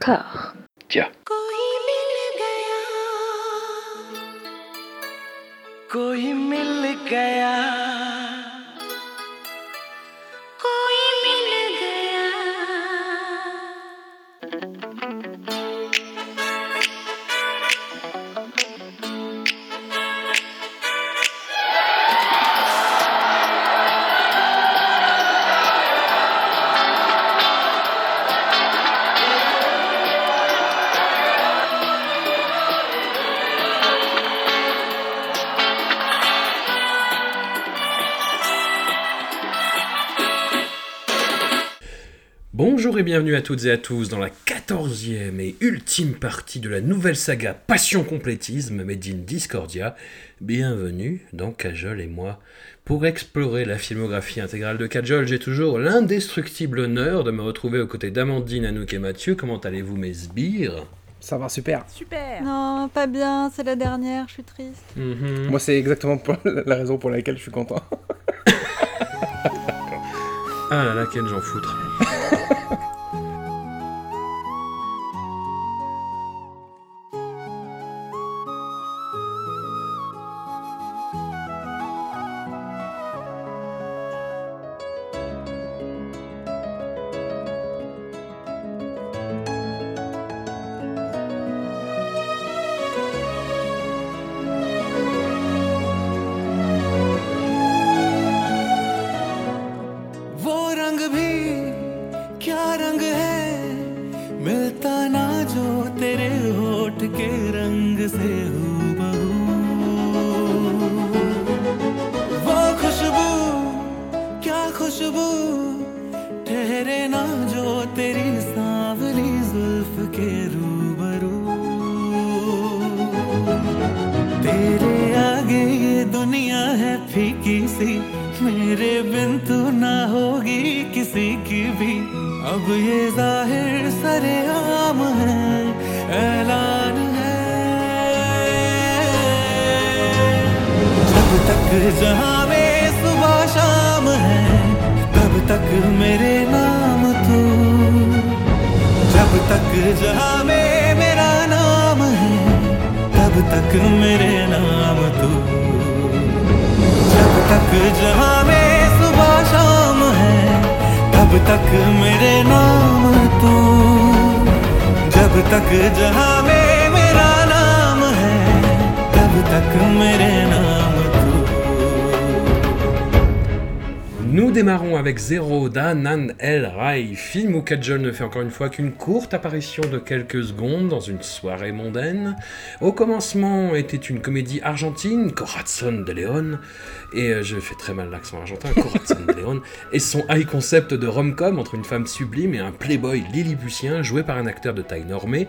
cœur. Tiens. कोई मिल गया Bonjour et bienvenue à toutes et à tous dans la quatorzième et ultime partie de la nouvelle saga Passion Complétisme Made in Discordia. Bienvenue dans Kajol et moi. Pour explorer la filmographie intégrale de Kajol, j'ai toujours l'indestructible honneur de me retrouver aux côtés d'Amandine, Anouk et Mathieu. Comment allez-vous mes sbires? Ça va super. Super. Non, pas bien, c'est la dernière, je suis triste. Mhm. Moi, c'est exactement la raison pour laquelle je suis content. Ah là là, quel j'en foutre. दुनिया है फीकी सी, मेरे बिन तू ना होगी किसी की भी। अब ये ज़ाहिर सरे आम है, ऐलान है। जब तक जहाँ में सुबह शाम है, तब तक मेरे नाम तू। जब तक जहाँ में मेरा नाम है, तब तक मेरे नाम तू। तक जहाँ में सुबह शाम है, तब तक मेरे नाम तू। जब तक जहाँ में मेरा नाम है, तब तक मेरे नाम Nous démarrons avec Zero d'Anan El Rai, film où Kajol ne fait encore une fois qu'une courte apparition de quelques secondes dans une soirée mondaine. Au commencement était une comédie argentine, Corazon de Leon, et euh, je fais très mal l'accent argentin, Corazon de Leon, et son high concept de rom-com entre une femme sublime et un playboy lilliputien joué par un acteur de taille normée.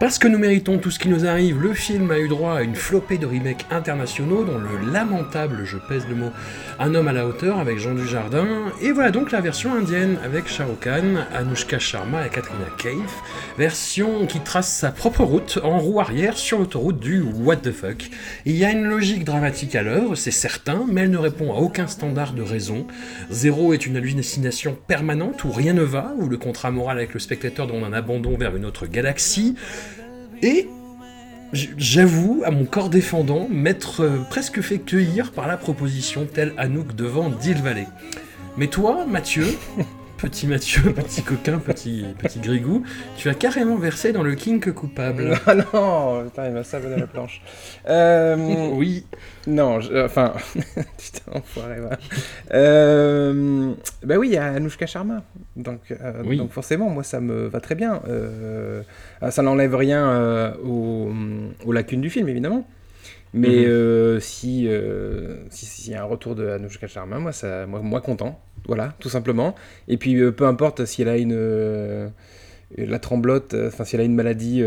Parce que nous méritons tout ce qui nous arrive, le film a eu droit à une flopée de remakes internationaux, dont le lamentable, je pèse le mot, Un homme à la hauteur avec Jean Dujardin, et voilà donc la version indienne avec Shah Khan, Anushka Sharma et Katrina Kaif, version qui trace sa propre route en roue arrière sur l'autoroute du what the fuck. Il y a une logique dramatique à l'œuvre, c'est certain, mais elle ne répond à aucun standard de raison. Zéro est une hallucination permanente où rien ne va, où le contrat moral avec le spectateur donne un abandon vers une autre galaxie, et j'avoue, à mon corps défendant, m'être euh, presque fait cueillir par la proposition telle Anouk devant Deal Valley. Mais toi, Mathieu, petit Mathieu, petit coquin, petit, petit grigou, tu as carrément versé dans le kink coupable. Ah non, putain, il m'a savonné la planche. Euh, Oui, non, je- enfin, putain, enfoiré, va. Euh, bah oui, il y a Anushka Sharma. Donc, euh, Oui. donc forcément, moi, ça me va très bien. Euh, ah, ça n'enlève rien aux, aux lacunes du film, évidemment. Mais Mhm. euh, si euh, si- s'il y a un retour de Anushka Sharma, moi, ça, moi, moi content. Voilà, tout simplement. Et puis, euh, peu importe si elle a une... euh, la tremblote, euh, enfin si elle a une maladie,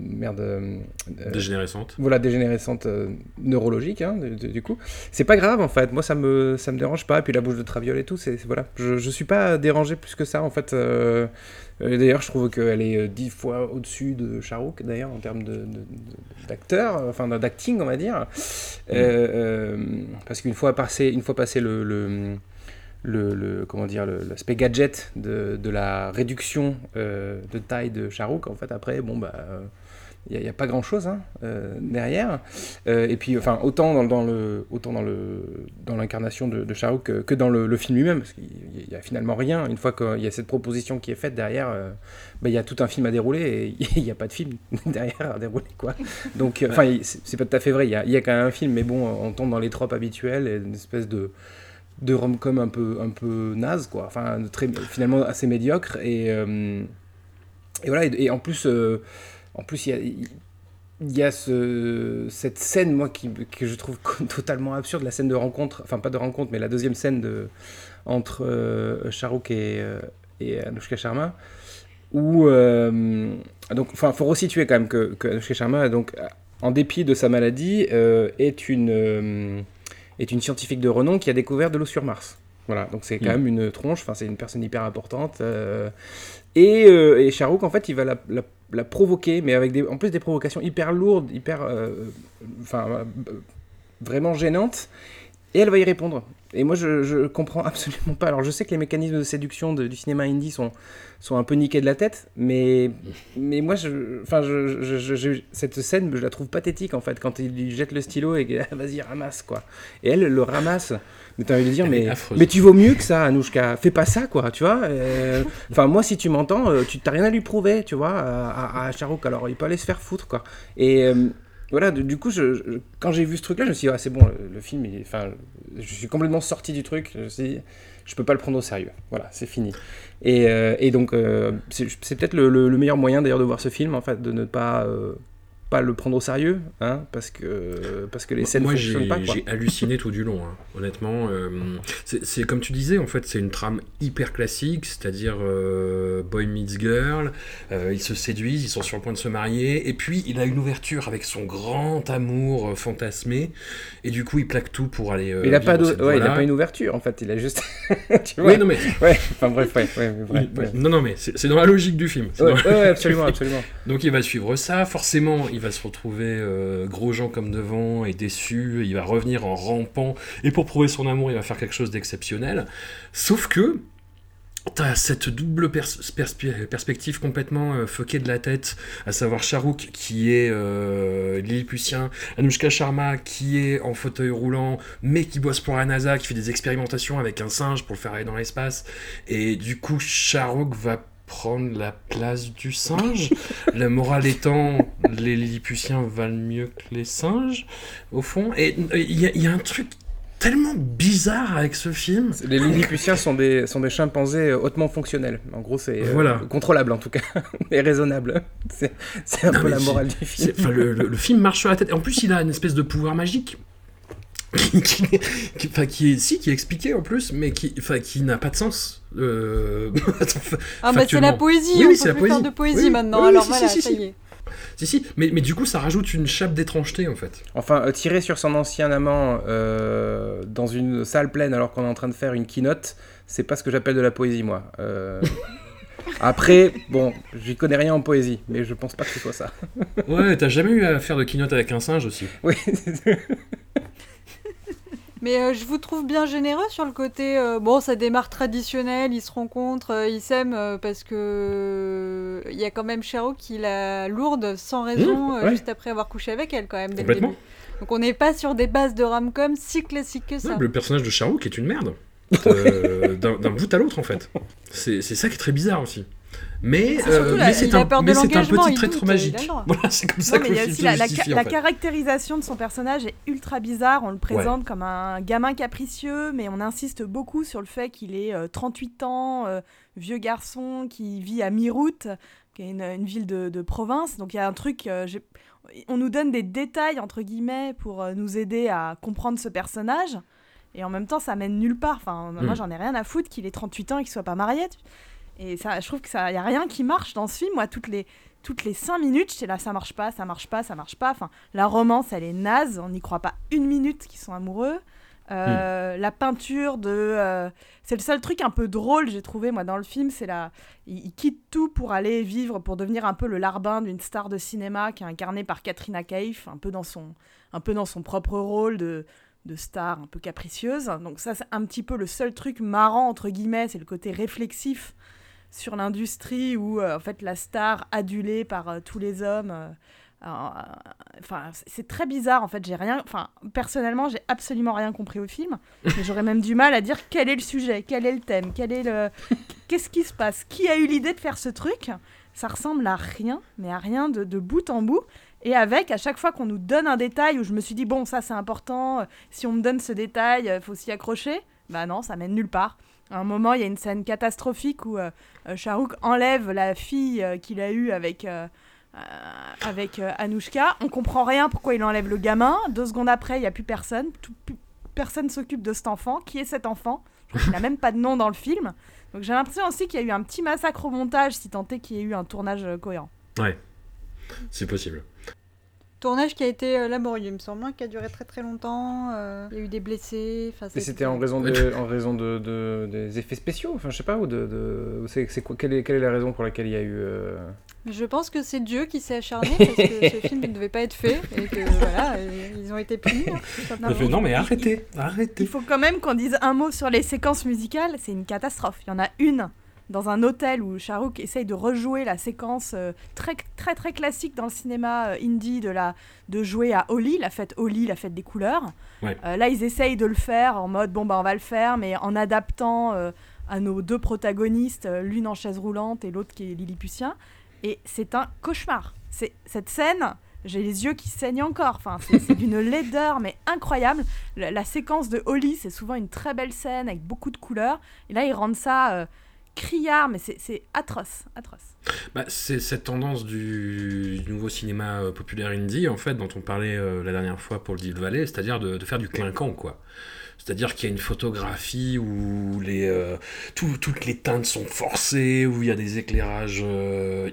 merde, dégénérescente. voilà, dégénérescente neurologique, hein, du, coup. C'est pas grave en fait, moi ça me, ça me dérange pas. Et puis la bouche de Traviole et tout, c'est c'est- voilà. Je, je suis pas dérangé plus que ça en fait. Euh, d'ailleurs, je trouve qu'elle est euh, dix fois au-dessus de Charouk d'ailleurs en termes d'acteur, euh, enfin d'acting on va dire. Euh, parce qu'une fois passé, une fois passé le, le, le, le- comment dire le- l'aspect gadget de, de la réduction euh, de taille de Charouk en fait après bon bah il n'y a, pas grand chose derrière. Euh, et puis enfin autant dans, le autant dans le dans l'incarnation de, de Charouk que, que dans le, film lui-même parce qu'il y a finalement rien. Une fois qu'il y a cette proposition qui est faite derrière euh, bah, il y a tout un film à dérouler et il n'y a pas de film derrière à dérouler quoi. Donc euh, enfin c'est pas tout à fait vrai. Il y a, y a quand même un film mais bon on tombe dans les tropes habituelles et une espèce de de rom-com un peu un peu naze quoi. Enfin très finalement assez médiocre et euh, voilà. Et, en plus euh, en plus il y a il y a ce, cette scène moi qui, que je trouve totalement absurde la scène de rencontre enfin pas de rencontre mais la deuxième scène de entre euh, et euh, et Anushka Sharma où euh, donc enfin faut resituer quand même que, que Anushka Sharma donc en dépit de sa maladie euh, est une euh, est une scientifique de renom qui a découvert de l'eau sur Mars. Voilà, donc c'est quand Mm. même une tronche, enfin c'est une personne hyper importante. euh, et, euh, en fait, il va la, provoquer, mais avec en plus des provocations hyper lourdes, hyper, euh, enfin, euh, vraiment gênantes. Et elle va y répondre. Et moi, je, je comprends absolument pas. Alors, je sais que les mécanismes de séduction de- du cinéma indie sont, sont un peu niqués de la tête, mais, mais moi, je, enfin, je, je- cette scène, je la trouve pathétique en fait, quand il lui jette le stylo et vas-y, ramasse quoi. Et elle le ramasse. Mais t'as envie de dire, mais, mais tu vaux mieux que ça, Anouchka. Fais pas ça, quoi, tu vois. Euh, Enfin, moi, si tu m'entends, euh, tu t'as rien à lui prouver, tu vois, à, à, à Charouk. Alors, il peut aller se faire foutre, quoi. Et euh, voilà, du, coup, quand j'ai vu ce truc-là, je me suis dit, ah, c'est bon, le, film, je suis complètement sorti du truc. Je me peux pas le prendre au sérieux. Voilà, c'est fini. Et, euh, donc, euh, c'est peut-être le, le- le meilleur moyen d'ailleurs de voir ce film, en fait, de ne pas, euh, pas le prendre au sérieux, hein, parce que, parce que les scènes Moi, fonctionnent j'ai pas. quoi. j'ai halluciné tout du long, hein. honnêtement. euh, c'est comme tu disais, en fait, c'est une trame hyper classique, c'est-à-dire euh, boy meets girl, euh, ils se séduisent, ils sont sur le point de se marier, et puis il a une ouverture avec son grand amour fantasmé, et du coup, il plaque tout pour aller. il a pas, ouais, il a une ouverture, en fait, il a juste. tu vois Oui, non, mais, Ouais, enfin bref, ouais, ouais, mais bref, oui, ouais. non, non, mais c'est dans la logique du film. Ouais, dans absolument, absolument. Donc il va suivre ça, forcément il va se retrouver euh, gros gens comme devant et déçu, il va revenir en rampant, et pour prouver son amour il va faire quelque chose d'exceptionnel. Sauf que T'as cette double perspective complètement euh, de la tête, à savoir Charouk qui est euh, Lilliputien, Anushka Sharma qui est en fauteuil roulant, mais qui bosse pour la NASA, qui fait des expérimentations avec un singe pour le faire aller dans l'espace. Et du coup, Charouk va prendre la place du singe. la morale étant, les Lilliputiens valent mieux que les singes, au fond. Et euh, il y, a- il y a un truc tellement bizarre avec ce film. Les Lilliputiens sont des, sont des chimpanzés euh, hautement fonctionnels. En gros, c'est euh, Voilà. contrôlable en tout cas, et raisonnable. C'est un Non, peu la morale du film. C'est- enfin, le, le- le film marche sur la tête. En plus, il a une espèce de pouvoir magique. Qui, qui, qui- enfin, qui est si qui est expliqué en plus mais qui enfin, qui n'a pas de sens euh... Ah bah c'est la poésie, Oui, on oui, peut c'est la plus faire poésie. de poésie Oui, maintenant, oui, oui, alors si, voilà, si, ça si. y est. si si mais, mais du coup ça rajoute une chape d'étrangeté en fait Enfin, euh, tirer sur son ancien amant euh, dans une salle pleine alors qu'on est en train de faire une keynote, c'est pas ce que j'appelle de la poésie, moi. Euh, Après, bon, j'y connais rien en poésie, mais je pense pas que ce soit ça. ouais t'as jamais eu à faire de keynote avec un singe aussi Oui, Mais euh, je vous trouve bien généreux sur le côté. euh, bon, ça démarre traditionnel, ils se rencontrent, euh, ils s'aiment parce que il y a quand même Charo qui la lourde sans raison ouais. juste après avoir couché avec elle quand même dès le Complètement. début. Donc on n'est pas sur des bases de rom-com si classiques que ça. Le personnage de Charouk est une merde d'un bout à l'autre en fait c'est ça qui est très bizarre aussi mais, C'est euh, mais un, peur de mais c'est un l'engagement, petit doute, a magique droit. voilà c'est comme ça Non, mais que y le a film aussi se la, la, justifie, ca- en la fait. caractérisation de son personnage est ultra bizarre. On le présente comme un gamin capricieux, mais on insiste beaucoup sur le fait qu'il est euh, 38 ans, euh, vieux garçon qui vit à Mirout, qui est une, une ville de, de province. Donc il y a un truc. euh, on nous donne des détails, entre guillemets, pour euh, nous aider à comprendre ce personnage. Et en même temps, ça mène nulle part. Enfin, moi, Mm. j'en ai rien à foutre qu'il ait 38 ans et qu'il soit pas marié. Et ça, je trouve que ça, y a rien qui marche dans ce film. Moi, toutes les toutes les 5 minutes, j'étais là, ça marche pas, ça marche pas, ça marche pas. Enfin, la romance, elle est naze. On n'y croit pas une minute qu'ils sont amoureux. Euh, La peinture de, euh, c'est le seul truc un peu drôle j'ai trouvé moi dans le film, c'est la, il, il quitte tout pour aller vivre, pour devenir un peu le larbin d'une star de cinéma qui est incarnée par Katrina Kaif, un peu dans son, un peu dans son propre rôle de de star un peu capricieuse. Donc ça, c'est un petit peu le seul truc marrant, entre guillemets, c'est le côté réflexif sur l'industrie où, euh, en fait, la star adulée par euh, tous les hommes... euh, Enfin, c'est- très bizarre en fait. J'ai rien. Enfin, personnellement, j'ai absolument rien compris au film. J'aurais même du mal à dire quel est le sujet, quel est le thème, quel est le. Qu'est-ce qui se passe Qui a eu l'idée de faire ce truc Ça ressemble à rien, mais à rien de, de bout en bout. Et avec, à chaque fois qu'on nous donne un détail où je me suis dit, bon, ça c'est important, si on me donne ce détail, il faut s'y accrocher. Bah non, ça mène nulle part. À un moment, il y a une scène catastrophique où euh, euh, Shahrukh enlève la fille euh, qu'il a eue avec, avec Anouchka. On comprend rien pourquoi il enlève le gamin. Deux secondes après, il n'y a plus personne. Tout- plus- personne s'occupe de cet enfant. Qui est cet enfant? Qu'il n'a même pas de nom dans le film. Donc j'ai l'impression aussi qu'il y a eu un petit massacre au montage, si tant est qu'il y ait eu un tournage cohérent. Ouais, c'est possible. Tournage qui a été euh, laborieux, il me semble, hein, qui a duré très très longtemps. euh, Il y a eu des blessés. Et a c'était en raison, de, en raison de, de- des effets spéciaux, enfin je sais pas, ou de... de c'est, c'est quoi, quelle, est, quelle est la raison pour laquelle il y a eu... euh, Je pense que c'est Dieu qui s'est acharné parce que ce film ne devait pas être fait et que voilà, ils ont été punis. hein, non mais il- arrêtez, Il arrêtez. faut quand même qu'on dise un mot sur les séquences musicales. C'est une catastrophe. Il y en a une dans un hôtel où Shahrukh essaye de rejouer la séquence euh, très très très classique dans le cinéma euh, indie de la de jouer à Holi, la fête Holi, la fête des couleurs. Ouais. Euh, là, ils essayent de le faire en mode bon bah on va le faire, mais en adaptant euh, à nos deux protagonistes, l'une en chaise roulante et l'autre qui est Lilliputien. Et c'est un cauchemar. C'est cette scène. J'ai les yeux qui saignent encore. Enfin, c'est d'une laideur, mais incroyable. La, la séquence de Holly, c'est souvent une très belle scène avec beaucoup de couleurs. Et là, ils rendent ça criard, mais c'est atroce, atroce. Bah, c'est cette tendance du, nouveau cinéma euh, populaire indie, en fait, dont on parlait euh, la dernière fois pour le Deal Valley, c'est-à-dire de, faire du clinquant, quoi. C'est-à-dire qu'il y a une photographie où les, euh, tout- toutes les teintes sont forcées, où il y a des éclairages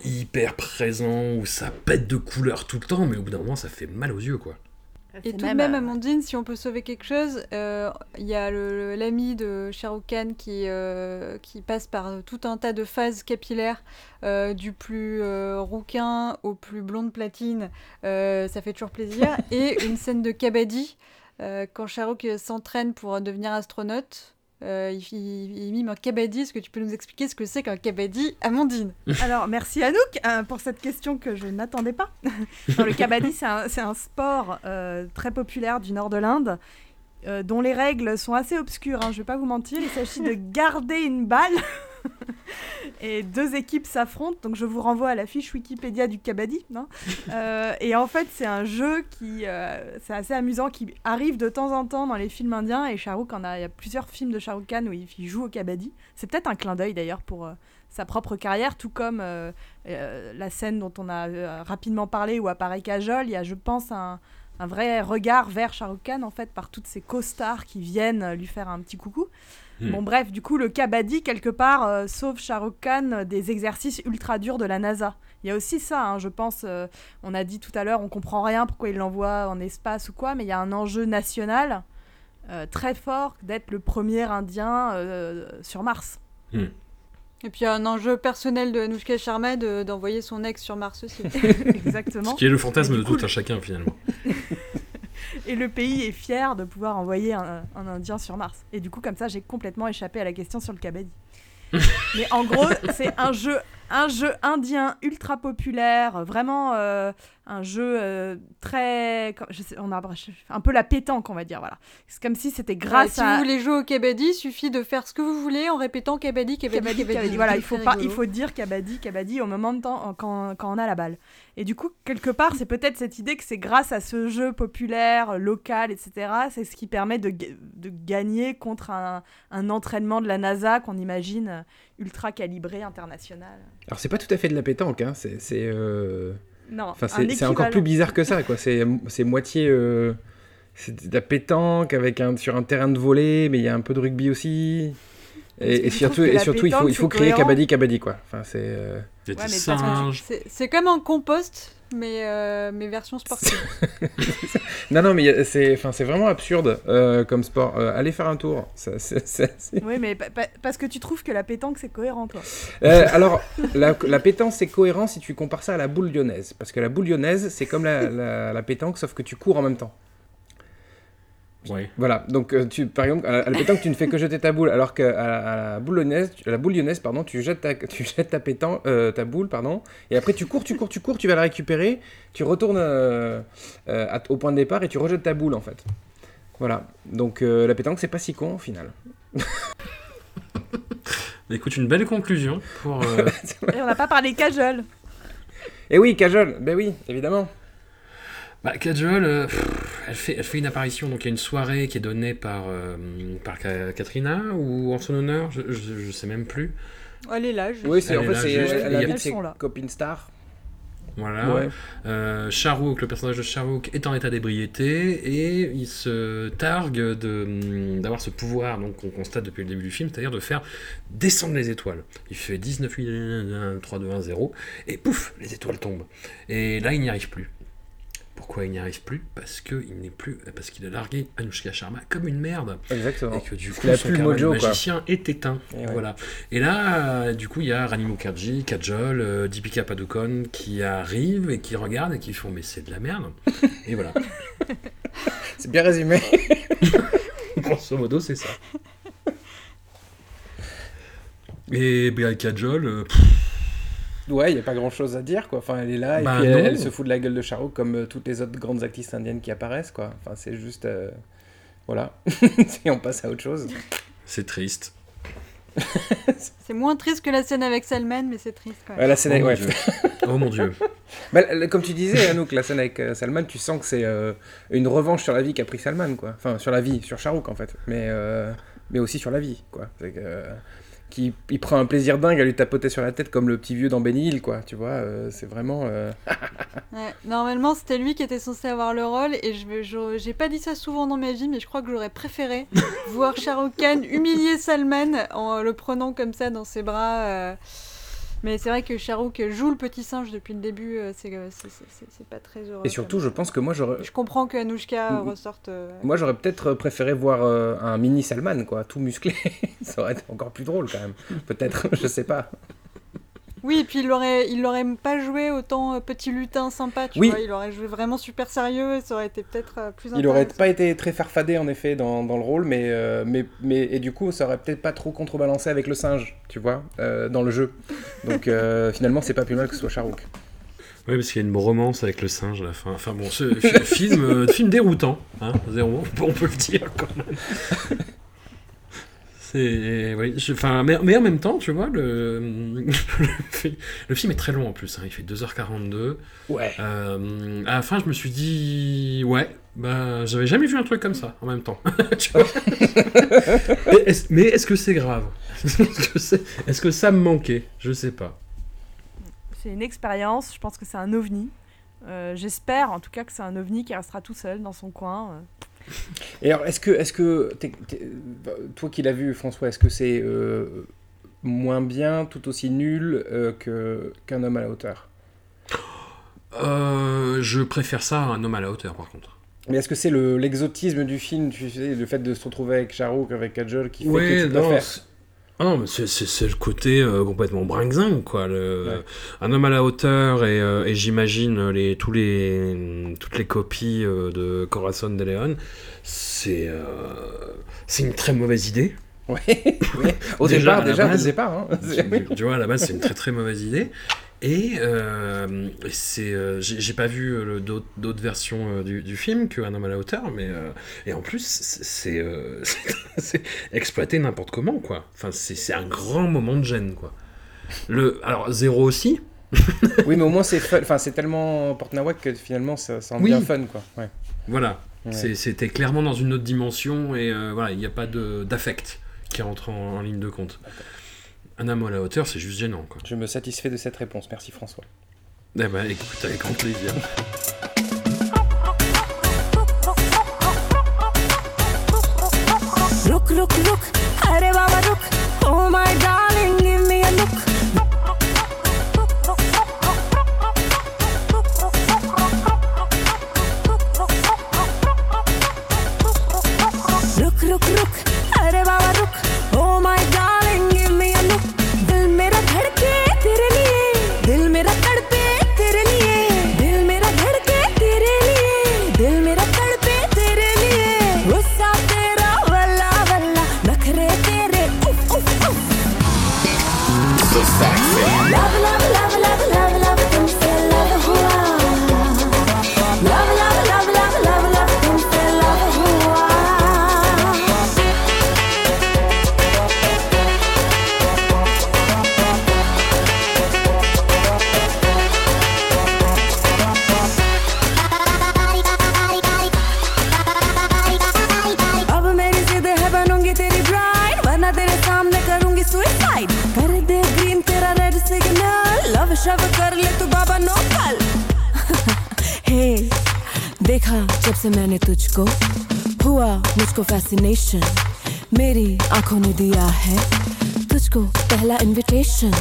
hyper présents, où ça pète de couleurs tout le temps, mais au bout d'un moment, ça fait mal aux yeux, quoi. Et tout de même, euh, Amandine, si on peut sauver quelque chose, euh, il y a l'ami de Shah Khan qui, euh, qui passe par tout un tas de phases capillaires, du plus rouquin au plus blonde platine, ça fait toujours plaisir. Et une scène de Kabaddi, euh, quand Shah Rukh s'entraîne pour devenir astronaute. Euh, il, il- il mime un kabaddi. Est-ce que tu peux nous expliquer ce que c'est qu'un kabaddi, Amandine Alors, merci Anouk euh, pour cette question que je n'attendais pas. Non, le kabaddi, c'est un, sport euh, très populaire du nord de l'Inde, euh, dont les règles sont assez obscures, hein, je ne vais pas vous mentir. Il s'agit de garder une balle. Et deux équipes s'affrontent, donc je vous renvoie à la fiche Wikipédia du kabaddi. hein. Euh, et en fait, c'est un jeu qui, euh, c'est assez amusant, qui arrive de temps en temps dans les films indiens. Et Shah Rukh en a, il y a plusieurs films de Shah Rukh Khan où il, il joue au kabaddi. C'est peut-être un clin d'œil d'ailleurs pour euh, sa propre carrière, tout comme euh, la scène dont on a rapidement parlé où apparaît Kajol. Il y a, je pense, un, un vrai regard vers Shah Rukh Khan en fait par toutes ces co-stars qui viennent lui faire un petit coucou. Hmm. Bon bref, du coup le kabaddi quelque part euh, sauve Shah Rukh Khan des exercices ultra durs de la NASA. Il y a aussi ça, hein, je pense. euh, on a dit tout à l'heure, on comprend rien pourquoi il l'envoie en espace ou quoi, mais il y a un enjeu national euh, très fort d'être le premier Indien euh, sur Mars. Et puis il y a un enjeu personnel de Anushka Sharma de- d'envoyer son ex sur Mars aussi. Exactement. Ce qui est le fantasme de tout un chacun, finalement. Et le pays est fier de pouvoir envoyer un, un Indien sur Mars. Et du coup, comme ça, j'ai complètement échappé à la question sur le kabaddi. Mais en gros, c'est un jeu, un jeu indien ultra populaire, vraiment euh, un jeu euh, très, je sais, on a un peu la pétanque, on va dire. Voilà. C'est comme si c'était grâce si à vous voulez jouer au kabaddi, il suffit de faire ce que vous voulez en répétant kabaddi, kabaddi, Kabaddi, kabaddi. kabaddi. Voilà, il faut pas, il faut dire kabaddi, kabaddi au moment de temps quand, quand on a la balle. Et du coup, quelque part, c'est peut-être cette idée que c'est grâce à ce jeu populaire, local, etc. C'est ce qui permet de, ga- de gagner contre un, un entraînement de la NASA qu'on imagine ultra calibré, international. Alors c'est pas tout à fait de la pétanque, hein. c'est... c'est, euh, Non, Enfin, un c'est c'est encore plus bizarre que ça, quoi. C'est c'est moitié. euh, c'est de la pétanque avec un, sur un terrain de volley, mais il y a un peu de rugby aussi. Et, surtout, et il faut, il faut c'est créer cohérent kabaddi, kabaddi, quoi. Enfin, c'est. euh, Ouais, c'est comme un compost, mais, euh, mais version sportive. Non, non, mais c'est enfin, c'est vraiment absurde euh, comme sport. Euh, allez faire un tour. Ça, Oui, mais pa- pa- parce que tu trouves que la pétanque, c'est cohérent, toi. Euh, alors, la, la pétanque, c'est cohérent si tu compares ça à la boule lyonnaise. Parce que la boule lyonnaise, c'est comme la, la- la pétanque, sauf que tu cours en même temps. Ouais. Voilà, donc euh, tu, par exemple, à la, à la pétanque, tu ne fais que jeter ta boule, alors qu'à la, à la boule lyonnaise, à la boule lyonnaise, pardon, tu jettes ta, tu jettes ta, pétanque, euh, ta boule, pardon, et après tu cours, tu cours, tu cours, tu vas la récupérer, tu retournes euh, euh, à- au point de départ et tu rejettes ta boule en fait. Voilà, donc euh, la pétanque, c'est pas si con au final. Écoute, une belle conclusion pour. euh, Et on n'a pas parlé cajole. Et oui, Cajol, ben oui, évidemment. Bah, euh, pff, elle, fait, elle fait une apparition, donc il y a une soirée qui est donnée par, euh, par Ka- Katrina, ou en son honneur, je, je, je sais même plus. Elle est là, je- Oui, c'est Elle en fait, c'est juste, elle Elles ses copines stars. Voilà. Ouais. Euh, Charouk, le personnage de Charouk, est en état d'ébriété et il se targue de, hum, d'avoir ce pouvoir donc qu'on constate depuis le début du film, c'est-à-dire de faire descendre les étoiles. Il fait 19, 8, 1, 3, 2, 1, 0 et pouf, les étoiles tombent. Et là, il n'y arrive plus. Pourquoi il n'y arrive plus Parce que il n'est plus, parce qu'il a largué Anushka Sharma comme une merde Exactement. et que du coup son karma mojo, quoi. magicien est éteint. Et ouais. Voilà. Et là, euh, du coup, il y a Rani Mukherjee, Kajol, euh, Deepika Padukone qui arrivent et qui regardent et qui font mais c'est de la merde. et voilà. C'est bien résumé. Grosso modo, c'est ça. Et Kajol, euh, pff, Ouais, il n'y a pas grand chose à dire, quoi. Enfin, elle est là, Bah et puis elle, se fout de la gueule de Charo comme euh, toutes les autres grandes actrices indiennes qui apparaissent, quoi. Enfin, c'est juste. euh, Voilà. et on passe à autre chose. c'est triste. C'est moins triste que la scène avec Salman, mais c'est triste quand même. Ouais, la scène, Oh, mon ouais. Dieu. oh mon dieu. Bah, comme tu disais, Anouk, la scène avec euh, Salman, tu sens que c'est euh, une revanche sur la vie qu'a pris Salman, quoi. Enfin, sur la vie, sur Charouk, en fait. Mais, euh, mais aussi sur la vie, quoi. C'est que, euh, qui, il prend un plaisir dingue à lui tapoter sur la tête comme le petit vieux dans Benny Hill, quoi. Tu vois, euh, c'est vraiment. euh, Ouais, Normalement, c'était lui qui était censé avoir le rôle, et je j'ai pas dit ça souvent dans ma vie, mais je crois que j'aurais préféré voir Shah Rukh Khan humilier Salman en le prenant comme ça dans ses bras. euh. Mais c'est vrai que Shah Rukh joue le petit singe depuis le début, euh, c'est c'est- pas très heureux. Et surtout, je pense que moi, j'aurais. Je comprends que Anouchka Mm. ressorte. euh, Moi, j'aurais peut-être préféré voir euh, un mini Salman, quoi, tout musclé. Ça aurait été encore plus drôle, quand même. Peut-être, je sais pas. Oui, et puis il l'aurait, il l'aurait pas joué autant euh, petit lutin sympa, tu Oui. vois. Il aurait joué vraiment super sérieux et ça aurait été peut-être euh, plus Il aurait pas été très farfadé, en effet, dans, dans le rôle, mais, euh, mais, mais. Et du coup, ça aurait peut-être pas trop contrebalancé avec le singe, tu vois, euh, dans le jeu. Donc, euh, finalement, c'est pas plus mal que ce soit Charouk. Oui, parce qu'il y a une romance avec le singe à la fin. Enfin bon, ce fi- film, film déroutant, hein, zéro, on peut le dire quand même. C'est, oui, je- enfin, mais, mais en même temps, tu vois, le, le, fi- le film est très long en plus, hein, il fait 2h42. Ouais. Euh, à la fin, je me suis dit, ouais, bah, j'avais jamais vu un truc comme ça en même temps. Mais est-ce mais est-ce que c'est grave? Est-ce que, c'est- est-ce que ça me manquait? Je sais pas. C'est une expérience, je pense que c'est un ovni. Euh, J'espère en tout cas que c'est un ovni qui restera tout seul dans son coin. euh. Et alors, est-ce que, que toi qui l'as vu, François, est-ce que c'est euh, moins bien, tout aussi nul euh, que qu'un homme à la hauteur? Euh, je préfère ça à un homme à la hauteur, par contre. Mais est-ce que c'est le, l'exotisme du film, tu sais, le fait de se retrouver avec Charouk, avec Kajol, qui fait que Ouais, tu dois non, faire c'est- ah non, mais c'est, le côté euh, complètement brinxing, quoi. Le, Ouais. Un homme à la hauteur, et, euh, et j'imagine les, tous les, toutes les copies euh, de Corazon de Leon, c'est, c'est une très mauvaise idée. Ouais, ouais. Au Déjà, départ, déjà, base, au départ. Hein. tu, tu vois, à la base, c'est une très très mauvaise idée. Et euh, c'est, euh, j'ai, pas vu euh, d'autres, versions du, du film que Un homme à la hauteur, mais et en plus c'est, exploité n'importe comment quoi. Enfin, c'est, c'est un grand moment de gêne quoi. Le, alors zéro aussi. Oui, mais au moins, c'est. Enfin, c'est tellement porte-nawak que finalement, ça, ça en Oui. devient fun, quoi. Ouais. Voilà, Ouais. C'était clairement dans une autre dimension et voilà, il n'y a pas de, d'affect qui rentre en, en ligne de compte un amour à la hauteur, c'est juste gênant. Quoi. Je me satisfais de cette réponse. Merci François. Eh ben, écoute, avec grand plaisir. से मैंने तुझको, हुआ मुझको फैसिनेशन मेरी आँखों ने दिया है तुझको पहला इनविटेशन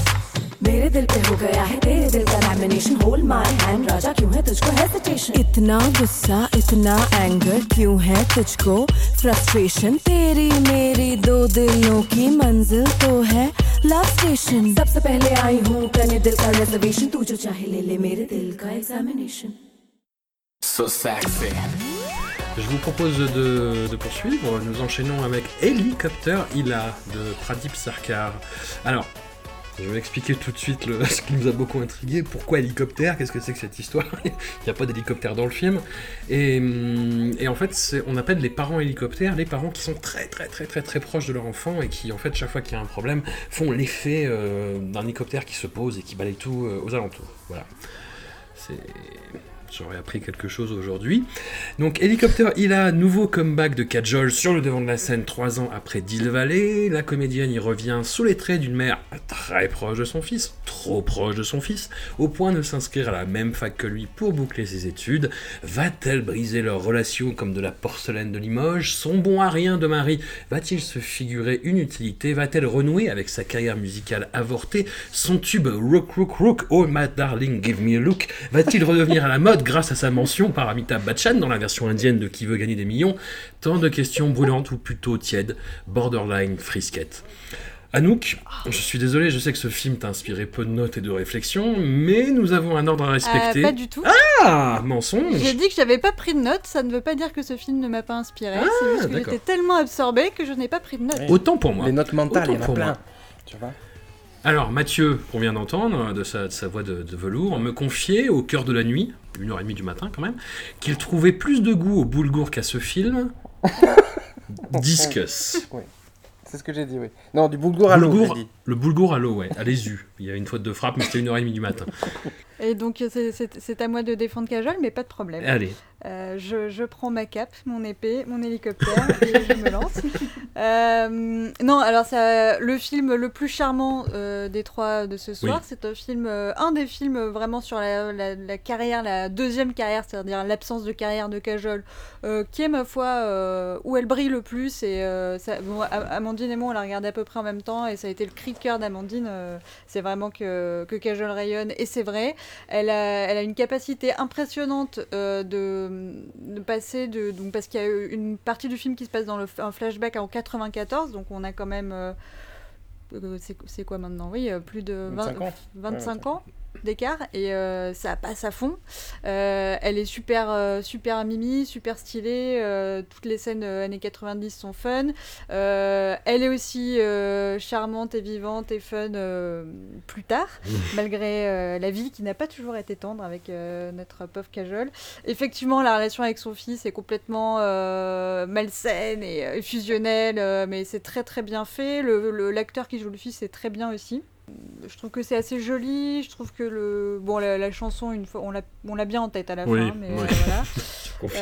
मेरे दिल पे हो गया है तेरे दिल का लैमिनेशन होल्ड माय हैंड राजा क्यों है तुझको हेजिटेशन इतना गुस्सा, इतना एंगर क्यों है तुझको? फ्रस्ट्रेशन तेरी मेरी दो दिलों की मंजिल तो है लव स्टेशन सबसे पहले आई हूँ करने दिल का रिजर्वेशन तू जो चाहे ले ले मेरे दिल का examination Je vous propose de, poursuivre. Nous enchaînons avec Hélicoptère Ila de Pradip Sarkar. Alors, je vais expliquer tout de suite ce qui nous a beaucoup intrigué. Pourquoi hélicoptère? Qu'est-ce que c'est que cette histoire? Il n'y a pas d'hélicoptère dans le film. Et, hum, en fait, on appelle les parents hélicoptères les parents qui sont très très très très très proches de leur enfant et qui, en fait, chaque fois qu'il y a un problème, font l'effet euh, d'un hélicoptère qui se pose et qui balaye tout euh, aux alentours. Voilà. C'est. J'aurais appris quelque chose aujourd'hui. Donc, Hélicoptère Ila, nouveau comeback de Kajol sur le devant de la scène trois ans après Deal Valley. La comédienne y revient sous les traits d'une mère très proche de son fils, trop proche de son fils, au point de s'inscrire à la même fac que lui pour boucler ses études. Va-t-elle briser leur relation comme de la porcelaine de Limoges? Son bon à rien de mari va-t-il se figurer une utilité? Va-t-elle renouer avec sa carrière musicale avortée? Son tube Rook Rook Rook, Oh my darling, give me a look Va-t-il redevenir à la mode? Grâce à sa mention par Amitabh Bachchan dans la version indienne de Qui veut gagner des millions Tant de questions brûlantes ou plutôt tièdes, borderline frisquettes. Anouk, je suis désolé, je sais que ce film t'a inspiré peu de notes et de réflexions, mais nous avons un ordre à respecter. Euh, pas du tout. Ah, mensonge J'ai dit que j'avais pas pris de notes, ça ne veut pas dire que ce film ne m'a pas inspiré. Ah, c'est juste que j'étais tellement absorbée que je n'ai pas pris de notes. Autant pour moi. Les notes mentales, il y en Autant a pour plein. moi. Tu vois Alors, Mathieu, qu'on vient d'entendre, de sa, de sa voix de, de velours, me confiait au cœur de la nuit, une heure et demie du matin quand même, qu'il trouvait plus de goût au boulgour qu'à ce film. Discus. Oui. C'est ce que j'ai dit, oui. Non, du boulgour à l'eau. Le boulgour à l'eau, ouais, à l'ESU. Il y a une faute de frappe, mais c'était une heure et demie du matin. Et donc c'est- à moi de défendre Cajol, mais pas de problème. Allez. Euh, je, je prends ma cape, mon épée, mon hélicoptère et je me lance. Euh, non, alors ça, le film le plus charmant euh, des trois de ce soir, Oui. c'est un film, un des films vraiment sur la, la- la carrière, la deuxième carrière, c'est-à-dire l'absence de carrière de Cajol, qui est ma foi où elle brille le plus. Et ça- bon, Amandine et moi, on l'a regardé à peu près en même temps, et ça a été le cri de cœur d'Amandine. c'est vraiment que, que Cajol rayonne, et c'est vrai. Elle a, elle a une capacité impressionnante euh, de, de passer de donc parce qu'il y a une partie du film qui se passe dans le, un flashback en 94, donc on a quand même euh, euh, c'est quoi maintenant? Oui, plus de 20 25 ans. 25 ans d'écart et euh, ça passe à fond. Euh, elle est super euh, super mimi, super stylée. toutes les scènes années 90 sont fun. Elle est aussi charmante et vivante et fun plus tard, malgré la vie qui n'a pas toujours été tendre avec notre pauvre Cajol. Effectivement, la relation avec son fils est complètement malsaine et fusionnelle, mais c'est très très bien fait. Le- le- L'acteur qui joue le fils est très bien aussi. Je trouve que c'est assez joli. Je trouve que le bon la, la chanson une fois on l'a bien en tête à la Oui, fin, mais oui. euh, voilà.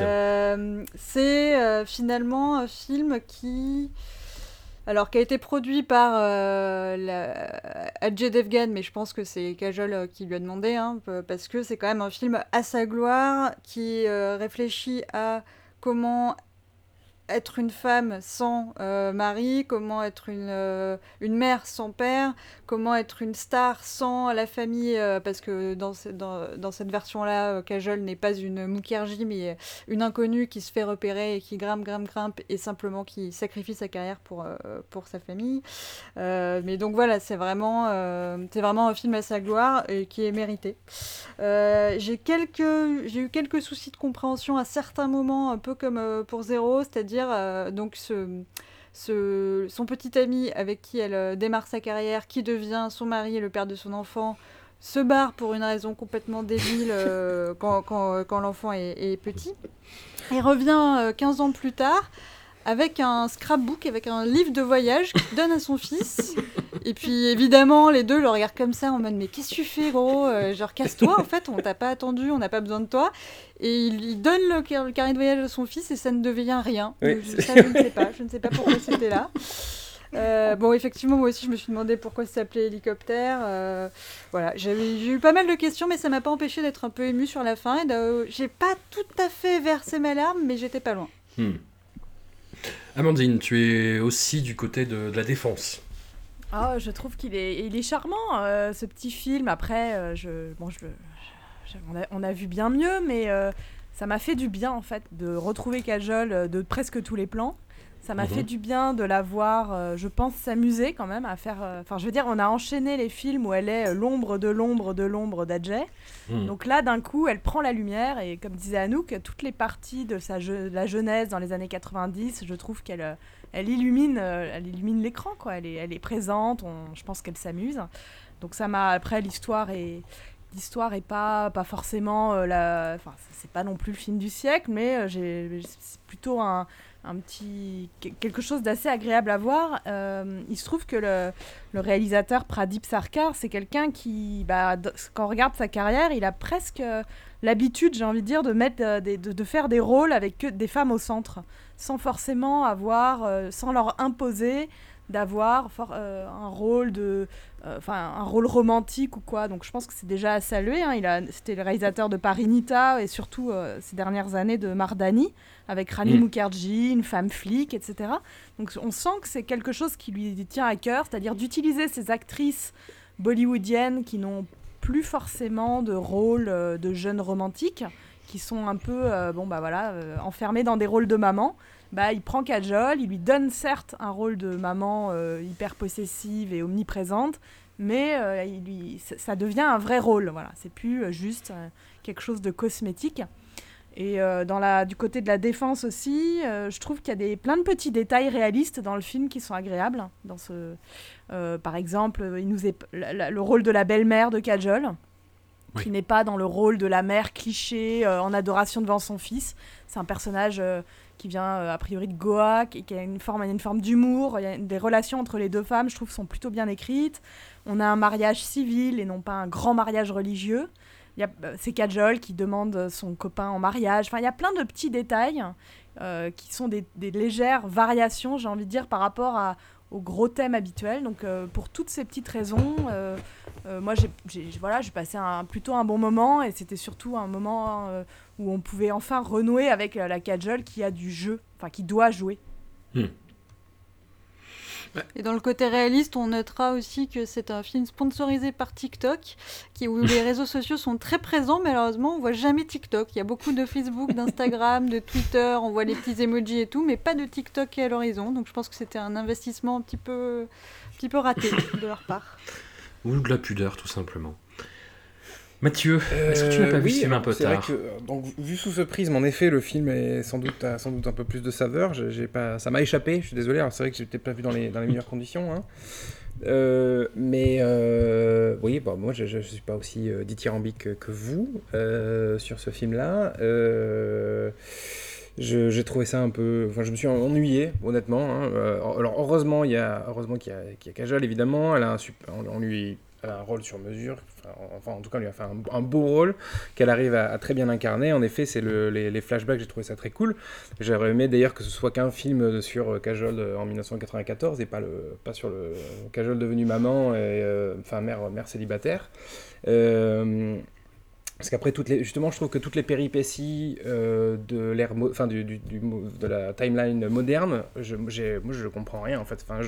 Euh, c'est euh, finalement un film qui. Alors, qui a été produit par euh, la... Ajay Devgan, mais je pense que c'est Kajol qui lui a demandé, hein, parce que c'est quand même un film à sa gloire, qui réfléchit à comment être une femme sans euh, mari, comment être une, euh, une mère sans père, comment être une star sans la famille, euh, parce que dans, ce- dans, dans cette version-là, Kajol n'est pas une Mukherjee, mais une inconnue qui se fait repérer et qui grimpe, grimpe, grimpe, et simplement qui sacrifie sa carrière pour, pour sa famille. Mais donc voilà, c'est vraiment, c'est vraiment un film à sa gloire et qui est mérité. J'ai j'ai eu quelques soucis de compréhension à certains moments, un peu comme pour Zéro, c'est-à-dire euh, donc ce, ce, son petit ami avec qui elle euh, démarre sa carrière, qui devient son mari et le père de son enfant, se barre pour une raison complètement débile euh, quand, quand, quand l'enfant est, est petit, et revient euh, 15 ans plus tard avec un scrapbook, avec un livre de voyage qu'il donne à son fils. Et puis évidemment, les deux le regardent comme ça en mode mais qu'est-ce que tu fais gros? Euh, Genre casse-toi en fait, on t'a pas attendu, on n'a pas besoin de toi. Et il lui donne le, car- le carnet de voyage de son fils et ça ne devient rien. Oui, je, ça, je ne sais pas, je ne sais pas pourquoi c'était là. Euh, bon, effectivement, moi aussi, je me suis demandé pourquoi ça s'appelait hélicoptère. Euh, voilà, j'ai eu pas mal de questions, mais ça m'a pas empêché d'être un peu ému sur la fin. Et j'ai pas tout à fait versé ma larme, mais j'étais pas loin. Hmm. Amandine, tu es aussi du côté de, la défense. Ah, je trouve qu'il est, il est charmant, euh, ce petit film. Après, euh, je, bon, on, a, vu bien mieux, mais euh, ça m'a fait du bien, en fait, de retrouver Kajol euh, de presque tous les plans. Ça m'a Mhm. fait du bien de la voir, euh, je pense, s'amuser quand même à faire... euh, Enfin, je veux dire, on a enchaîné les films où elle est euh, l'ombre de l'ombre de l'ombre d'Adjay. Hmm. Donc là, d'un coup, elle prend la lumière et comme disait Anouk, toutes les parties de sa je- de la jeunesse dans les années 90, je trouve qu'elle elle illumine, elle illumine l'écran, quoi. Elle est, elle est présente. on- je pense qu'elle s'amuse. Donc ça m'a. Après, l'histoire est l'histoire est pas pas forcément euh, la. Enfin, c'est pas non plus le film du siècle, mais euh, j'ai c'est plutôt un un petit que- quelque chose d'assez agréable à voir. Euh, il se trouve que le, réalisateur Pradip Sarkar, c'est quelqu'un qui, bah, quand on regarde sa carrière, il a presque euh, l'habitude, j'ai envie de dire, de, mettre, euh, de, de faire des rôles avec que des femmes au centre, sans forcément avoir, sans leur imposer d'avoir euh, un rôle de euh, enfin un rôle romantique ou quoi donc je pense que c'est déjà à saluer hein. il a c'était le réalisateur de Parinita et surtout euh, ces dernières années de Mardani avec Rani Mm. Mukherjee une femme flic etc donc on sent que c'est quelque chose qui lui tient à cœur c'est-à-dire d'utiliser ces actrices bollywoodiennes qui n'ont plus forcément de rôle de jeunes romantiques qui sont un peu euh, bon bah voilà euh, enfermées dans des rôles de maman bah, il prend Kajol, il lui donne certes un rôle de maman euh, hyper possessive et omniprésente, mais euh, il lui, ça, devient un vrai rôle. Voilà, c'est plus euh, juste euh, quelque chose de cosmétique. Et dans la, du côté de la défense aussi, je trouve qu'il y a des, plein de petits détails réalistes dans le film qui sont agréables. Dans ce, par exemple, il nous est, la- la- le rôle de la belle-mère de Kajol, qui n'est pas dans le rôle de la mère cliché euh, en adoration devant son fils. C'est un personnage euh, qui vient euh, a priori de Goa, qui, qui a une forme, une forme d'humour. Des relations entre les deux femmes, je trouve, sont plutôt bien écrites. On a un mariage civil et non pas un grand mariage religieux. Il y a, euh, c'est Kajol qui demande son copain en mariage. Enfin, il y a plein de petits détails euh, qui sont des, des légères variations, j'ai envie de dire, par rapport à, au gros thème habituel. Donc, euh, pour toutes ces petites raisons, euh, euh, moi, j'ai, voilà, passé un, plutôt un bon moment et c'était surtout un moment où on pouvait enfin renouer avec la Kajol qui a du jeu, enfin qui doit jouer. Et dans le côté réaliste, on notera aussi que c'est un film sponsorisé par TikTok, qui, où les réseaux sociaux sont très présents. Malheureusement, on voit jamais TikTok. Il y a beaucoup de Facebook, d'Instagram, de Twitter, on voit les petits emojis et tout, mais pas de TikTok à l'horizon. Donc je pense que c'était un investissement un petit peu, un petit peu raté de leur part. Ou de la pudeur, tout simplement. Mathieu, est-ce que tu n'as pas Euh, vu oui, ce film un peu c'est vrai tard que, euh, donc, vu sous ce prisme, en effet, le film est sans doute, a sans doute un peu plus de saveur. J'ai pas, ça m'a échappé, je suis désolé. C'est vrai que j'étais pas vu dans les, dans les meilleures conditions. hein. Euh, mais euh, oui, bon, moi je ne suis pas aussi euh, dithyrambique que, vous euh, sur ce film-là. Euh, je- J'ai trouvé ça un peu. Enfin, je me suis ennuyé, honnêtement. hein. Euh, alors, heureusement, il y a, heureusement qu'il y, a- qu'il y a Kajol, évidemment. Elle a un, super, on, on lui elle a un rôle sur mesure. Enfin, enfin, en tout cas, on lui a fait un, beau rôle qu'elle arrive à, très bien incarner. En effet, c'est le, les, flashbacks, j'ai trouvé ça très cool. J'aurais aimé d'ailleurs que ce soit qu'un film sur euh, Kajol euh, en 1994 et pas, pas sur le Kajol devenue maman, et, euh, enfin mère, célibataire. Euh, parce qu'après, justement, je trouve que toutes les péripéties euh, de du, du- de la timeline moderne, je, moi, je comprends rien, en fait. Enfin,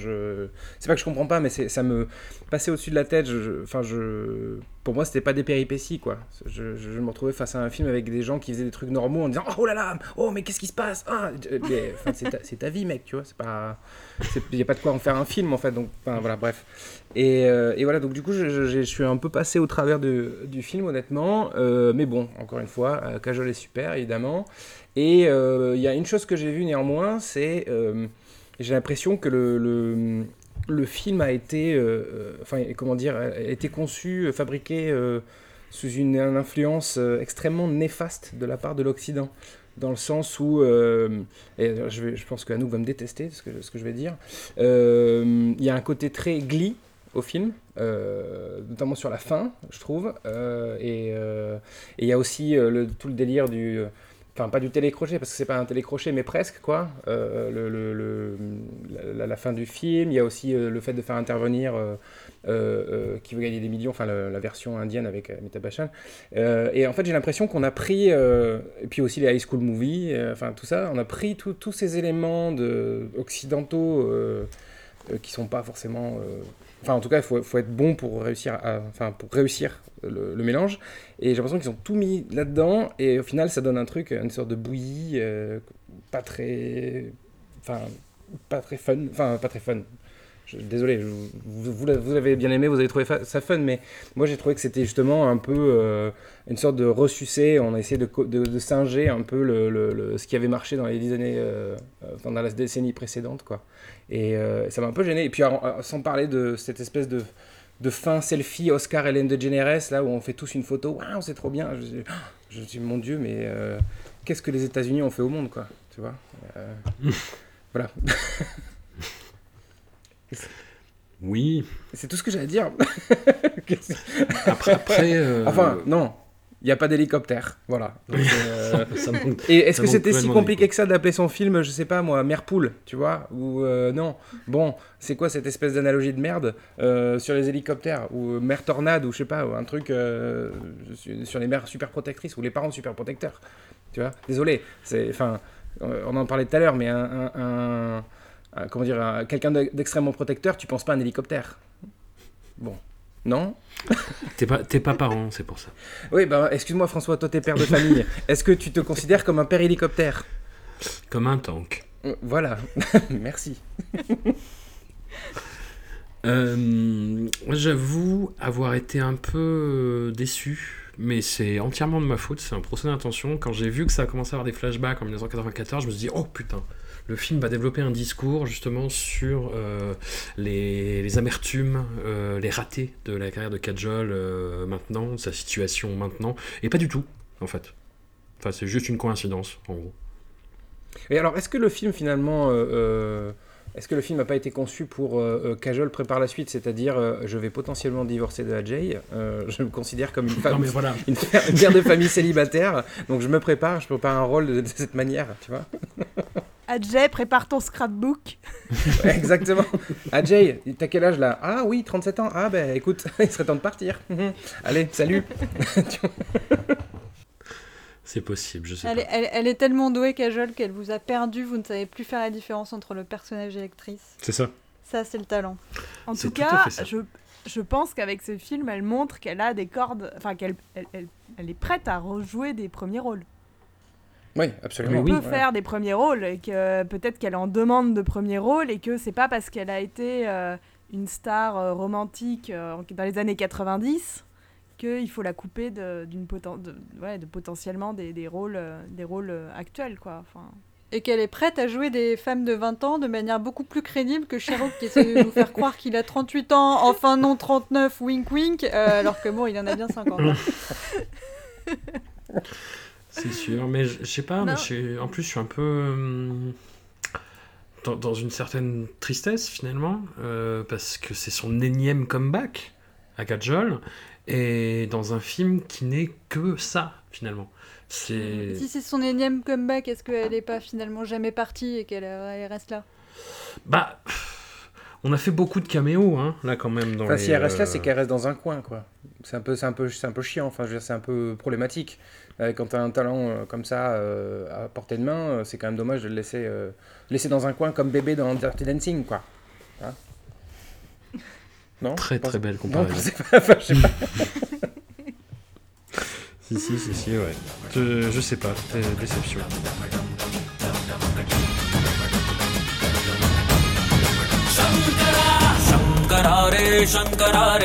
c'est pas que je comprends pas, mais ça me passait au-dessus de la tête. Je- enfin, je, pour moi, c'était pas des péripéties, quoi. Je, je- je me retrouvais face à un film avec des gens qui faisaient des trucs normaux en disant, oh là là, oh mais qu'est-ce qui se passe? Ah enfin, c'est, ta, vie, mec, tu vois. C'est pas, il y a pas de quoi en faire un film, en fait. Donc, voilà, bref. Et, euh, et voilà, donc du coup, je, suis un peu passé au travers de- du film, honnêtement. Euh, mais bon, encore une fois, euh, Kajol est super, évidemment. Et euh, il y a une chose que j'ai vue néanmoins, c'est. euh, j'ai l'impression que le, le, le film a été. euh, euh, comment dire A conçu, euh, fabriqué sous une, influence extrêmement néfaste de la part de l'Occident. Dans le sens où. et je, pense que Anouk va me détester ce que, je vais dire. Il y a un côté très glee au film, notamment sur la fin, je trouve. Et il y a aussi tout le délire du. Enfin, pas du télécrochet, parce que c'est pas un télécrochet, mais presque, quoi. Euh, la, fin du film, il y a aussi euh, le fait de faire intervenir euh, Qui veut gagner des millions, enfin la, version indienne avec Amitabh Bachchan. Et en fait, j'ai l'impression qu'on a pris, et puis aussi les high school movies, enfin tout ça, on a pris tous ces éléments de, occidentaux qui sont pas forcément. Enfin, en tout cas, il faut, être bon pour réussir, à- enfin, pour réussir le, le mélange. Et j'ai l'impression qu'ils ont tout mis là-dedans, et au final, ça donne un truc, une sorte de bouillie, euh, pas très, enfin, pas très fun, enfin, pas très fun. Désolé, vous, vous, bien aimé, vous avez trouvé ça fun, mais moi j'ai trouvé que c'était justement un peu euh, une sorte de ressucé. On a essayé de, de, de singer un peu le, ce qui avait marché dans les dix années, euh, euh, dans la décennie précédente, quoi. Et euh, ça m'a un peu gêné. Et puis, sans parler de cette espèce de, de fin selfie Oscar Hélène DeGeneres, là où on fait tous une photo, waouh, c'est trop bien. Je, je dis, mon Dieu, mais qu'est-ce que les États-Unis ont fait au monde, quoi Tu vois Voilà. Oui. C'est tout ce que j'allais dire. Après, après euh, Enfin, non, il n'y a pas d'hélicoptère. Voilà. Donc, euh, ça Et est-ce que c'était si compliqué que ça d'appeler son film, je sais pas moi, Mère Poule, tu vois Ou euh, non Bon, c'est quoi cette espèce d'analogie de merde sur les hélicoptères Ou Mère Tornade, ou je sais pas, ou un truc sur- les mères super protectrices, ou les parents super protecteurs. Tu vois Désolé, c'est. Enfin, on en parlait tout à l'heure, mais un. un- un- un- comment dire un- Quelqu'un de- d'extrêmement protecteur, tu penses pas à un hélicoptère Bon. Non? T'es pas, t'es pas parent, c'est pour ça. Oui, bah excuse-moi François, toi t'es père de famille. Est-ce que tu te considères comme un père hélicoptère? Comme un tank. Euh, Voilà, merci. Euh, J'avoue avoir été un peu euh, déçu, mais c'est entièrement de ma faute, c'est un procès d'intention. Quand j'ai vu que ça a commencé à avoir des flashbacks en 1994, je me suis dit, oh putain, le film va développer un discours justement sur euh, les, amertumes, euh, les ratés de la carrière de Kajol euh, maintenant, sa situation maintenant, et pas du tout, en fait. Enfin, c'est juste une coïncidence, en gros. Et alors, est-ce que le film finalement, est-ce que le film n'a pas été conçu pour euh, euh, Kajol prépare la suite, c'est-à-dire euh, je vais potentiellement divorcer de Ajay, euh, je me considère comme une femme, Non mais voilà, une, fa- une mère de famille célibataire, donc je me prépare, je prépare un rôle de, de cette manière, tu vois Adjay, prépare ton scrapbook. Ouais, Exactement. Ajay, t'as quel âge là? Ah oui, 37 ans. Ah ben écoute, il serait temps de partir. Allez, salut. C'est possible, je sais Elle pas. est, elle- elle est tellement douée, Kajol, qu'elle vous a perdu. Vous ne savez plus faire la différence entre le personnage et l'actrice. C'est ça. Ça, c'est le talent. En tout cas, je, je pense qu'avec ce film, elle montre qu'elle a des cordes, enfin qu'elle elle, elle- elle est prête à rejouer des premiers rôles. Oui, Elle absolument. peut Ouais. faire des premiers rôles et que peut-être qu'elle en demande de premiers rôles et que c'est pas parce qu'elle a été euh, une star euh, romantique euh, dans les années 90 qu'il faut la couper de, d'une poten- de, ouais, de potentiellement des, des rôles, euh, des rôles euh, actuels quoi. Enfin, Et qu'elle est prête à jouer des femmes de 20 ans de manière beaucoup plus crédible que Sherlock qui essaie de nous faire croire qu'il a 38 ans, enfin non 39, wink wink, euh, alors que bon, il en a bien 50. hein. C'est sûr, mais je sais pas, en plus je suis un peu dans, dans une certaine tristesse finalement, euh, parce que c'est son énième comeback à Kajol, et dans un film qui n'est que ça finalement. Si c'est son énième comeback, est-ce qu'elle n'est pas finalement jamais partie et qu'elle elle reste là? Bah, on a fait beaucoup de caméos hein, là quand même. Dans Enfin, les, si elle reste là, c'est euh, qu'elle reste dans un coin, quoi. C'est un peu, c'est un peu, c'est un peu chiant. Enfin, je veux dire, c'est un peu problématique. Euh, quand t'as un talent euh, comme ça à portée de main, c'est quand même dommage de le laisser, euh, laisser dans un coin comme bébé dans Dirty Dancing, quoi. Hein? Non Très très belle comparaison. Je je sais pas. si, si, si, si, ouais. Je, sais pas, déception. Shankara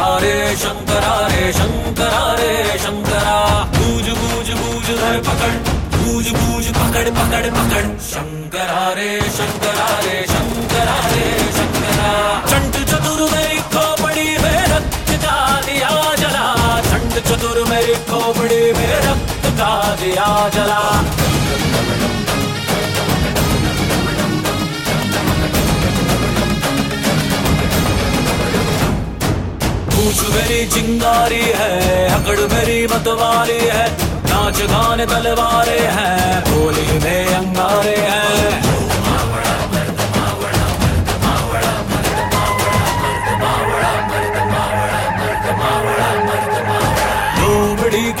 रे शङ्करा रे शङ्करा रे शङ्करा बूझ बूझ बूझ, धर, पकड़। बूझ बूझ, पकड़ पकड़ पकड़। शङ्करा रे शङ्करा रे शङ्करा रे शङ्करा चण्ड चतुर मेरी खोपड़ी में रक्त का दिया जला। चण्ड चतुर मेरी खोपड़ी में रक्त का दिया जला। मेरी चिंगारी है, हकड़ मेरी मतवारी है, नाच गाने तलवारे हैं, बोली में अंगारे हैं।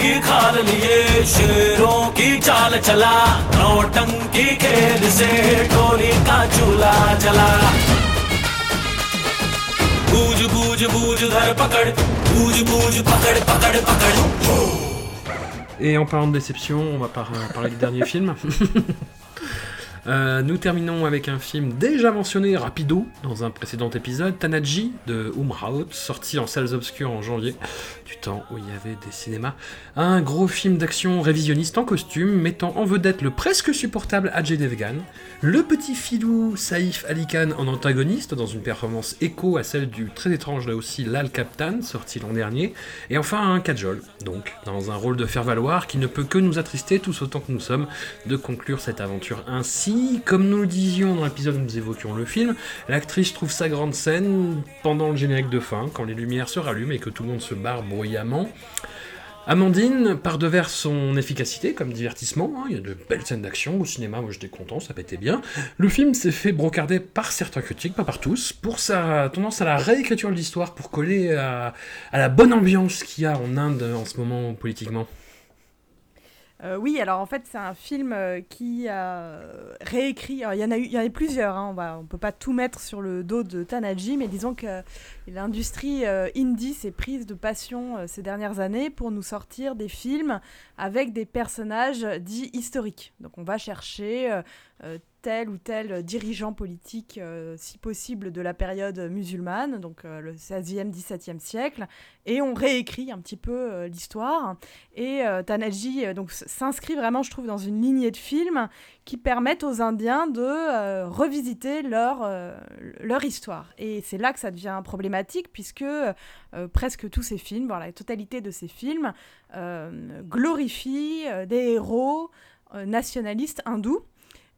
की खाल शेरों की चाल चला, नौटंकी खेल से टोली का चूल्हा जला बूझ बूझ बूझ धर पकड़ बूझ बूझ पकड़ पकड़ पकड़ Et en parlant de déception, on va par- parler du dernier film. Euh, nous terminons avec un film déjà mentionné rapido dans un précédent épisode, Tanaji de Umraut, sorti en salles obscures en janvier, du temps où il y avait des cinémas. Un gros film d'action révisionniste en costume, mettant en vedette le presque supportable Ajay Devgan, le petit filou Saïf Ali Khan en antagoniste dans une performance écho à celle du très étrange là aussi Lal Kaptan, sorti l'an dernier, et enfin un Kajol, donc dans un rôle de faire-valoir qui ne peut que nous attrister tous autant que nous sommes de conclure cette aventure ainsi. Comme nous le disions dans l'épisode où nous évoquions le film, l'actrice trouve sa grande scène pendant le générique de fin, quand les lumières se rallument et que tout le monde se barre bruyamment. Amandine part de vers son efficacité comme divertissement, hein, il y a de belles scènes d'action au cinéma, moi j'étais content, ça pétait bien. Le film s'est fait brocarder par certains critiques, pas par tous, pour sa tendance à la réécriture de l'histoire, pour coller à, à la bonne ambiance qu'il y a en Inde en ce moment politiquement. Euh, oui, alors en fait, c'est un film euh, qui a euh, réécrit. Il y en a eu, il y en a eu plusieurs. Hein, on va, on peut pas tout mettre sur le dos de Tanaji, mais disons que l'industrie indie s'est prise de passion ces dernières années pour nous sortir des films avec des personnages dits historiques. Donc, on va chercher tel ou tel dirigeant politique, euh, si possible, de la période musulmane, donc euh, le 16e, 17e siècle, et on réécrit un petit peu euh, l'histoire. Et Tanaji donc, s'inscrit vraiment, je trouve, dans une lignée de films qui permettent aux Indiens de revisiter leur, leur histoire. Et c'est là que ça devient problématique, puisque presque tous ces films, voire la totalité de ces films, glorifient des héros nationalistes hindous.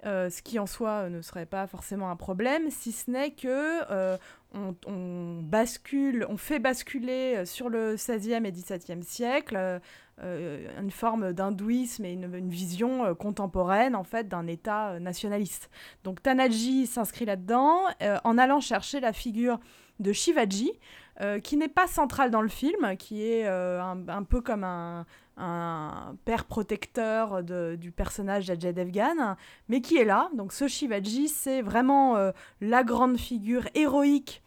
Euh, ce qui en soi euh, ne serait pas forcément un problème, si ce n'est que euh, on, bascule, on fait basculer sur le 16e et 17e siècle une forme d'hindouisme et une, vision contemporaine en fait d'un État nationaliste. Donc Tanaji s'inscrit là-dedans en allant chercher la figure de Shivaji, qui n'est pas centrale dans le film, qui est un, un peu comme un, un père protecteur du personnage d'Ajay Devgan, mais qui est là. Donc ce Shivaji, c'est vraiment euh, la grande figure héroïque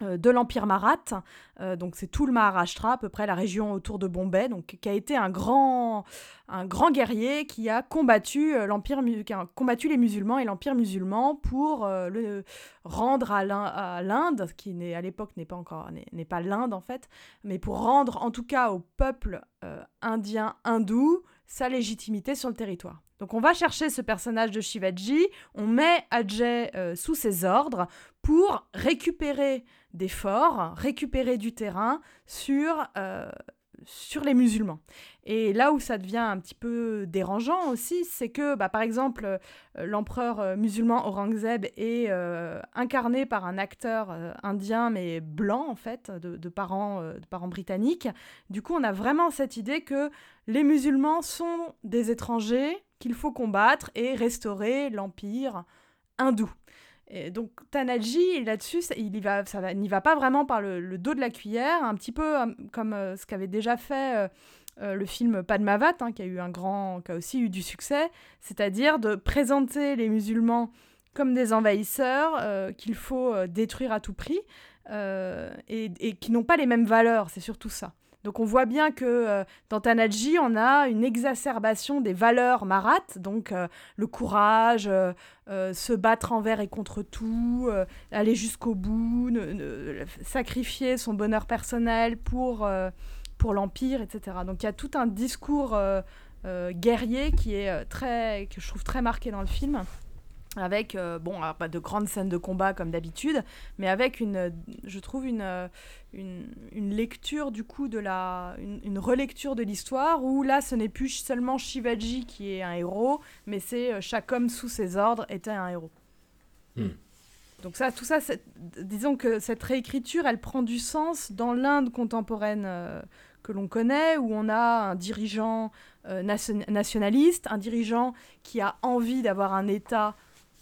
de l'Empire Marathe. Euh, donc c'est tout le Maharashtra, à peu près la région autour de Bombay, donc qui a été un grand, un grand guerrier qui a combattu euh, l'Empire, combattu les musulmans et l'Empire musulman pour euh, le rendre à l'In- à l'Inde, qui n'est à l'époque n'est pas encore n'est pas l'Inde en fait, mais pour rendre en tout cas au peuple euh, indien hindou sa légitimité sur le territoire. Donc on va chercher ce personnage de Shivaji, on met Ajay euh, sous ses ordres pour récupérer des forts, récupérer du terrain sur, euh, sur les musulmans. Et là où ça devient un petit peu dérangeant aussi, c'est que, bah, par exemple, euh, l'empereur euh, musulman Aurangzeb est incarné par un acteur indien, mais blanc, en fait, de, parents, de parents britanniques. Du coup, on a vraiment cette idée que les musulmans sont des étrangers qu'il faut combattre et restaurer l'empire hindou. Et donc Tanaji, là-dessus, il y va, ça va- n'y va pas vraiment par le, dos de la cuillère, un petit peu euh, comme euh, ce qu'avait déjà fait euh, le film Padmavat, hein, qui a eu un grand, qui a aussi eu du succès, c'est-à-dire de présenter les musulmans comme des envahisseurs qu'il faut détruire à tout prix et qui n'ont pas les mêmes valeurs, c'est surtout ça. Donc on voit bien que euh, dans Tanaji, on a une exacerbation des valeurs marathes, donc euh, le courage, euh, se battre envers et contre tout, aller jusqu'au bout, sacrifier son bonheur personnel pour, l'Empire, etc. Donc il y a tout un discours guerrier qui est très, que je trouve très marqué dans le film. Avec, euh, bon, alors, pas de grandes scènes de combat comme d'habitude, mais avec une, je trouve, une, euh, une, une lecture du coup de la. Une, une relecture de l'histoire où là, ce n'est plus seulement Shivaji qui est un héros, mais c'est euh, chaque homme sous ses ordres était un héros. Donc ça, tout ça, disons que cette réécriture, elle prend du sens dans l'Inde contemporaine euh, que l'on connaît, où on a un dirigeant euh, nation- nationaliste, un dirigeant qui a envie d'avoir un État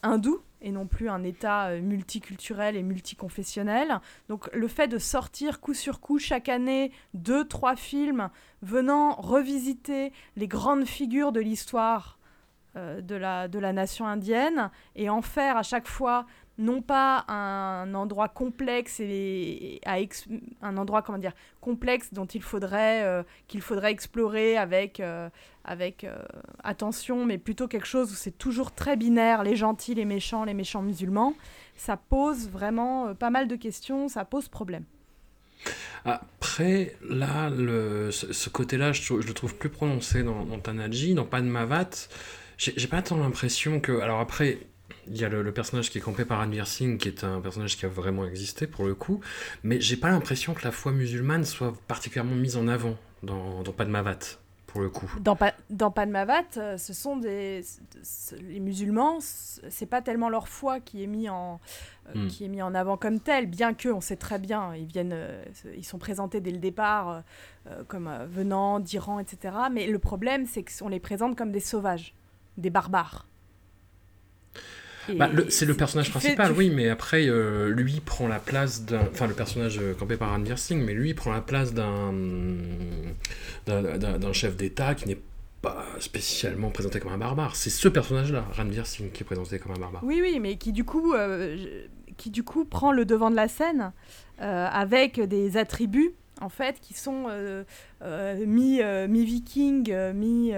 hindou et non plus un État euh, multiculturel et multiconfessionnel. Donc le fait de sortir coup sur coup chaque année deux, trois films venant revisiter les grandes figures de l'histoire euh, de, la, de la nation indienne et en faire à chaque fois non pas un endroit complexe et à ex- un endroit comment dire complexe dont il faudrait euh, qu'il faudrait explorer avec avec euh, attention mais plutôt quelque chose où c'est toujours très binaire les gentils les méchants les méchants musulmans ça pose vraiment euh, pas mal de questions ça pose problème Après, là, ce, côté-là, je, le trouve plus prononcé dans, dans Tanaji, dans Padmavat. J'ai pas tant l'impression que. Alors après, il y a le, le personnage qui est campé par Ranveer Singh, qui est un personnage qui a vraiment existé pour le coup, mais j'ai pas l'impression que la foi musulmane soit particulièrement mise en avant dans, dans Padmavat, pour le coup. Dans, Pa- dans Padmavat, euh, ce sont des les musulmans, c'est pas tellement leur foi qui est mis en euh, Hmm. qui est mis en avant comme tel, bien que on sait très bien, ils viennent, euh, ils sont présentés dès le départ euh, comme venant d'Iran, etc. Mais le problème, c'est qu'on les présente comme des sauvages, des barbares. Bah, c'est le personnage principal, tu oui, mais après, euh, lui prend la place d'un. Enfin, le personnage euh, campé par Ranveer Singh, mais lui prend la place d'un. d'un- chef d'État qui n'est pas spécialement présenté comme un barbare. C'est ce personnage-là, Ranveer Singh, qui est présenté comme un barbare. Oui, oui, mais qui du coup, euh, qui du coup prend le devant de la scène euh, avec des attributs en fait qui sont mi mi viking, mi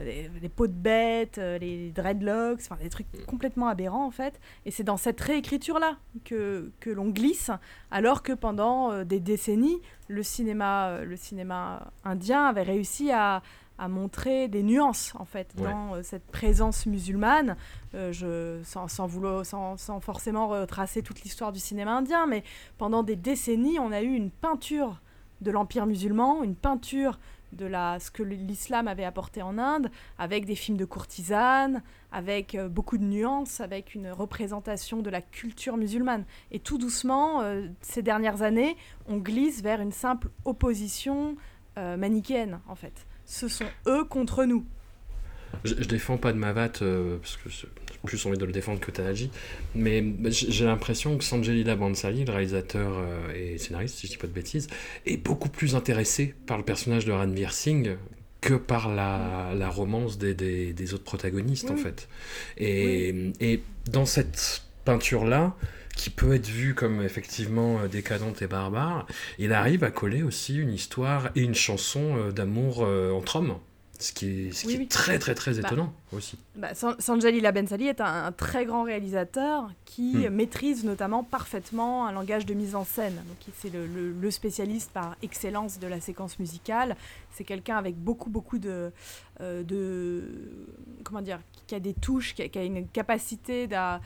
les, les peaux de bête, euh, les dreadlocks, enfin des trucs complètement aberrants en fait. Et c'est dans cette réécriture là que que l'on glisse, alors que pendant euh, des décennies, le cinéma euh, le cinéma indien avait réussi à à montrer des nuances en fait Ouais. dans euh, cette présence musulmane euh, je, sans, sans, vouloir, sans, sans forcément retracer toute l'histoire du cinéma indien, mais pendant des décennies, on a eu une peinture de l'Empire musulman, une peinture de la, ce que l'islam avait apporté en Inde, avec des films de courtisanes, avec euh, beaucoup de nuances, avec une représentation de la culture musulmane. Et tout doucement, euh, ces dernières années, on glisse vers une simple opposition euh, manichéenne, en fait. Ce sont eux contre nous. Je, je défends pas de Mavat parce que plus envie de le défendre que Tanaji, mais j'ai l'impression que Sanjelila Bansali, le réalisateur euh, et scénariste, si je dis pas de bêtises, est beaucoup plus intéressé par le personnage de Ranveer Singh que par la, la romance des, des, des autres protagonistes en fait. Et, et dans cette peinture-là, qui peut être vue comme effectivement euh, décadente et barbare, il arrive à coller aussi une histoire et une chanson euh, d'amour entre hommes. Ce qui est, ce qui Oui, est oui. très très très Bah, étonnant aussi. Bah, San- Sanjay Leela Bensali est un, un très grand réalisateur qui Hmm. maîtrise notamment parfaitement un langage de mise en scène. C'est le, le- le spécialiste par excellence de la séquence musicale. C'est quelqu'un avec beaucoup beaucoup de, de comment dire, qui a des touches, qui a, qui a une capacité à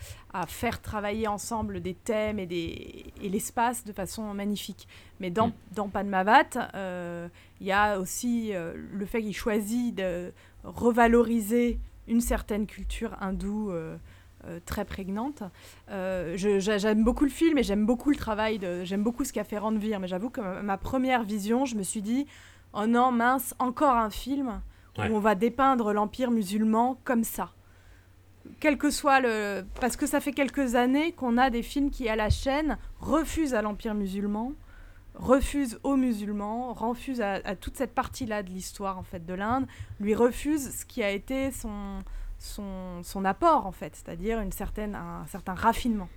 faire travailler ensemble des thèmes et, des, et l'espace de façon magnifique. Mais dans, Hmm. dans Padmavat, euh, il y a aussi euh, le fait qu'il choisit de revaloriser une certaine culture hindoue euh, euh, très prégnante. Euh, j'aime beaucoup le film et j'aime beaucoup le travail, j'aime beaucoup ce qu'a fait Ranveer, mais j'avoue que ma, ma première vision, je me suis dit, oh non, mince, encore un film Ouais. où on va dépeindre l'empire musulman comme ça. Quel que soit le... Parce que ça fait quelques années qu'on a des films qui, à la chaîne, refusent à l'empire musulman, refusent aux musulmans, refusent à, à toute cette partie-là de l'histoire, en fait, de l'Inde, lui refusent ce qui a été son, son, son apport, en fait, c'est-à-dire une certaine, un certain raffinement.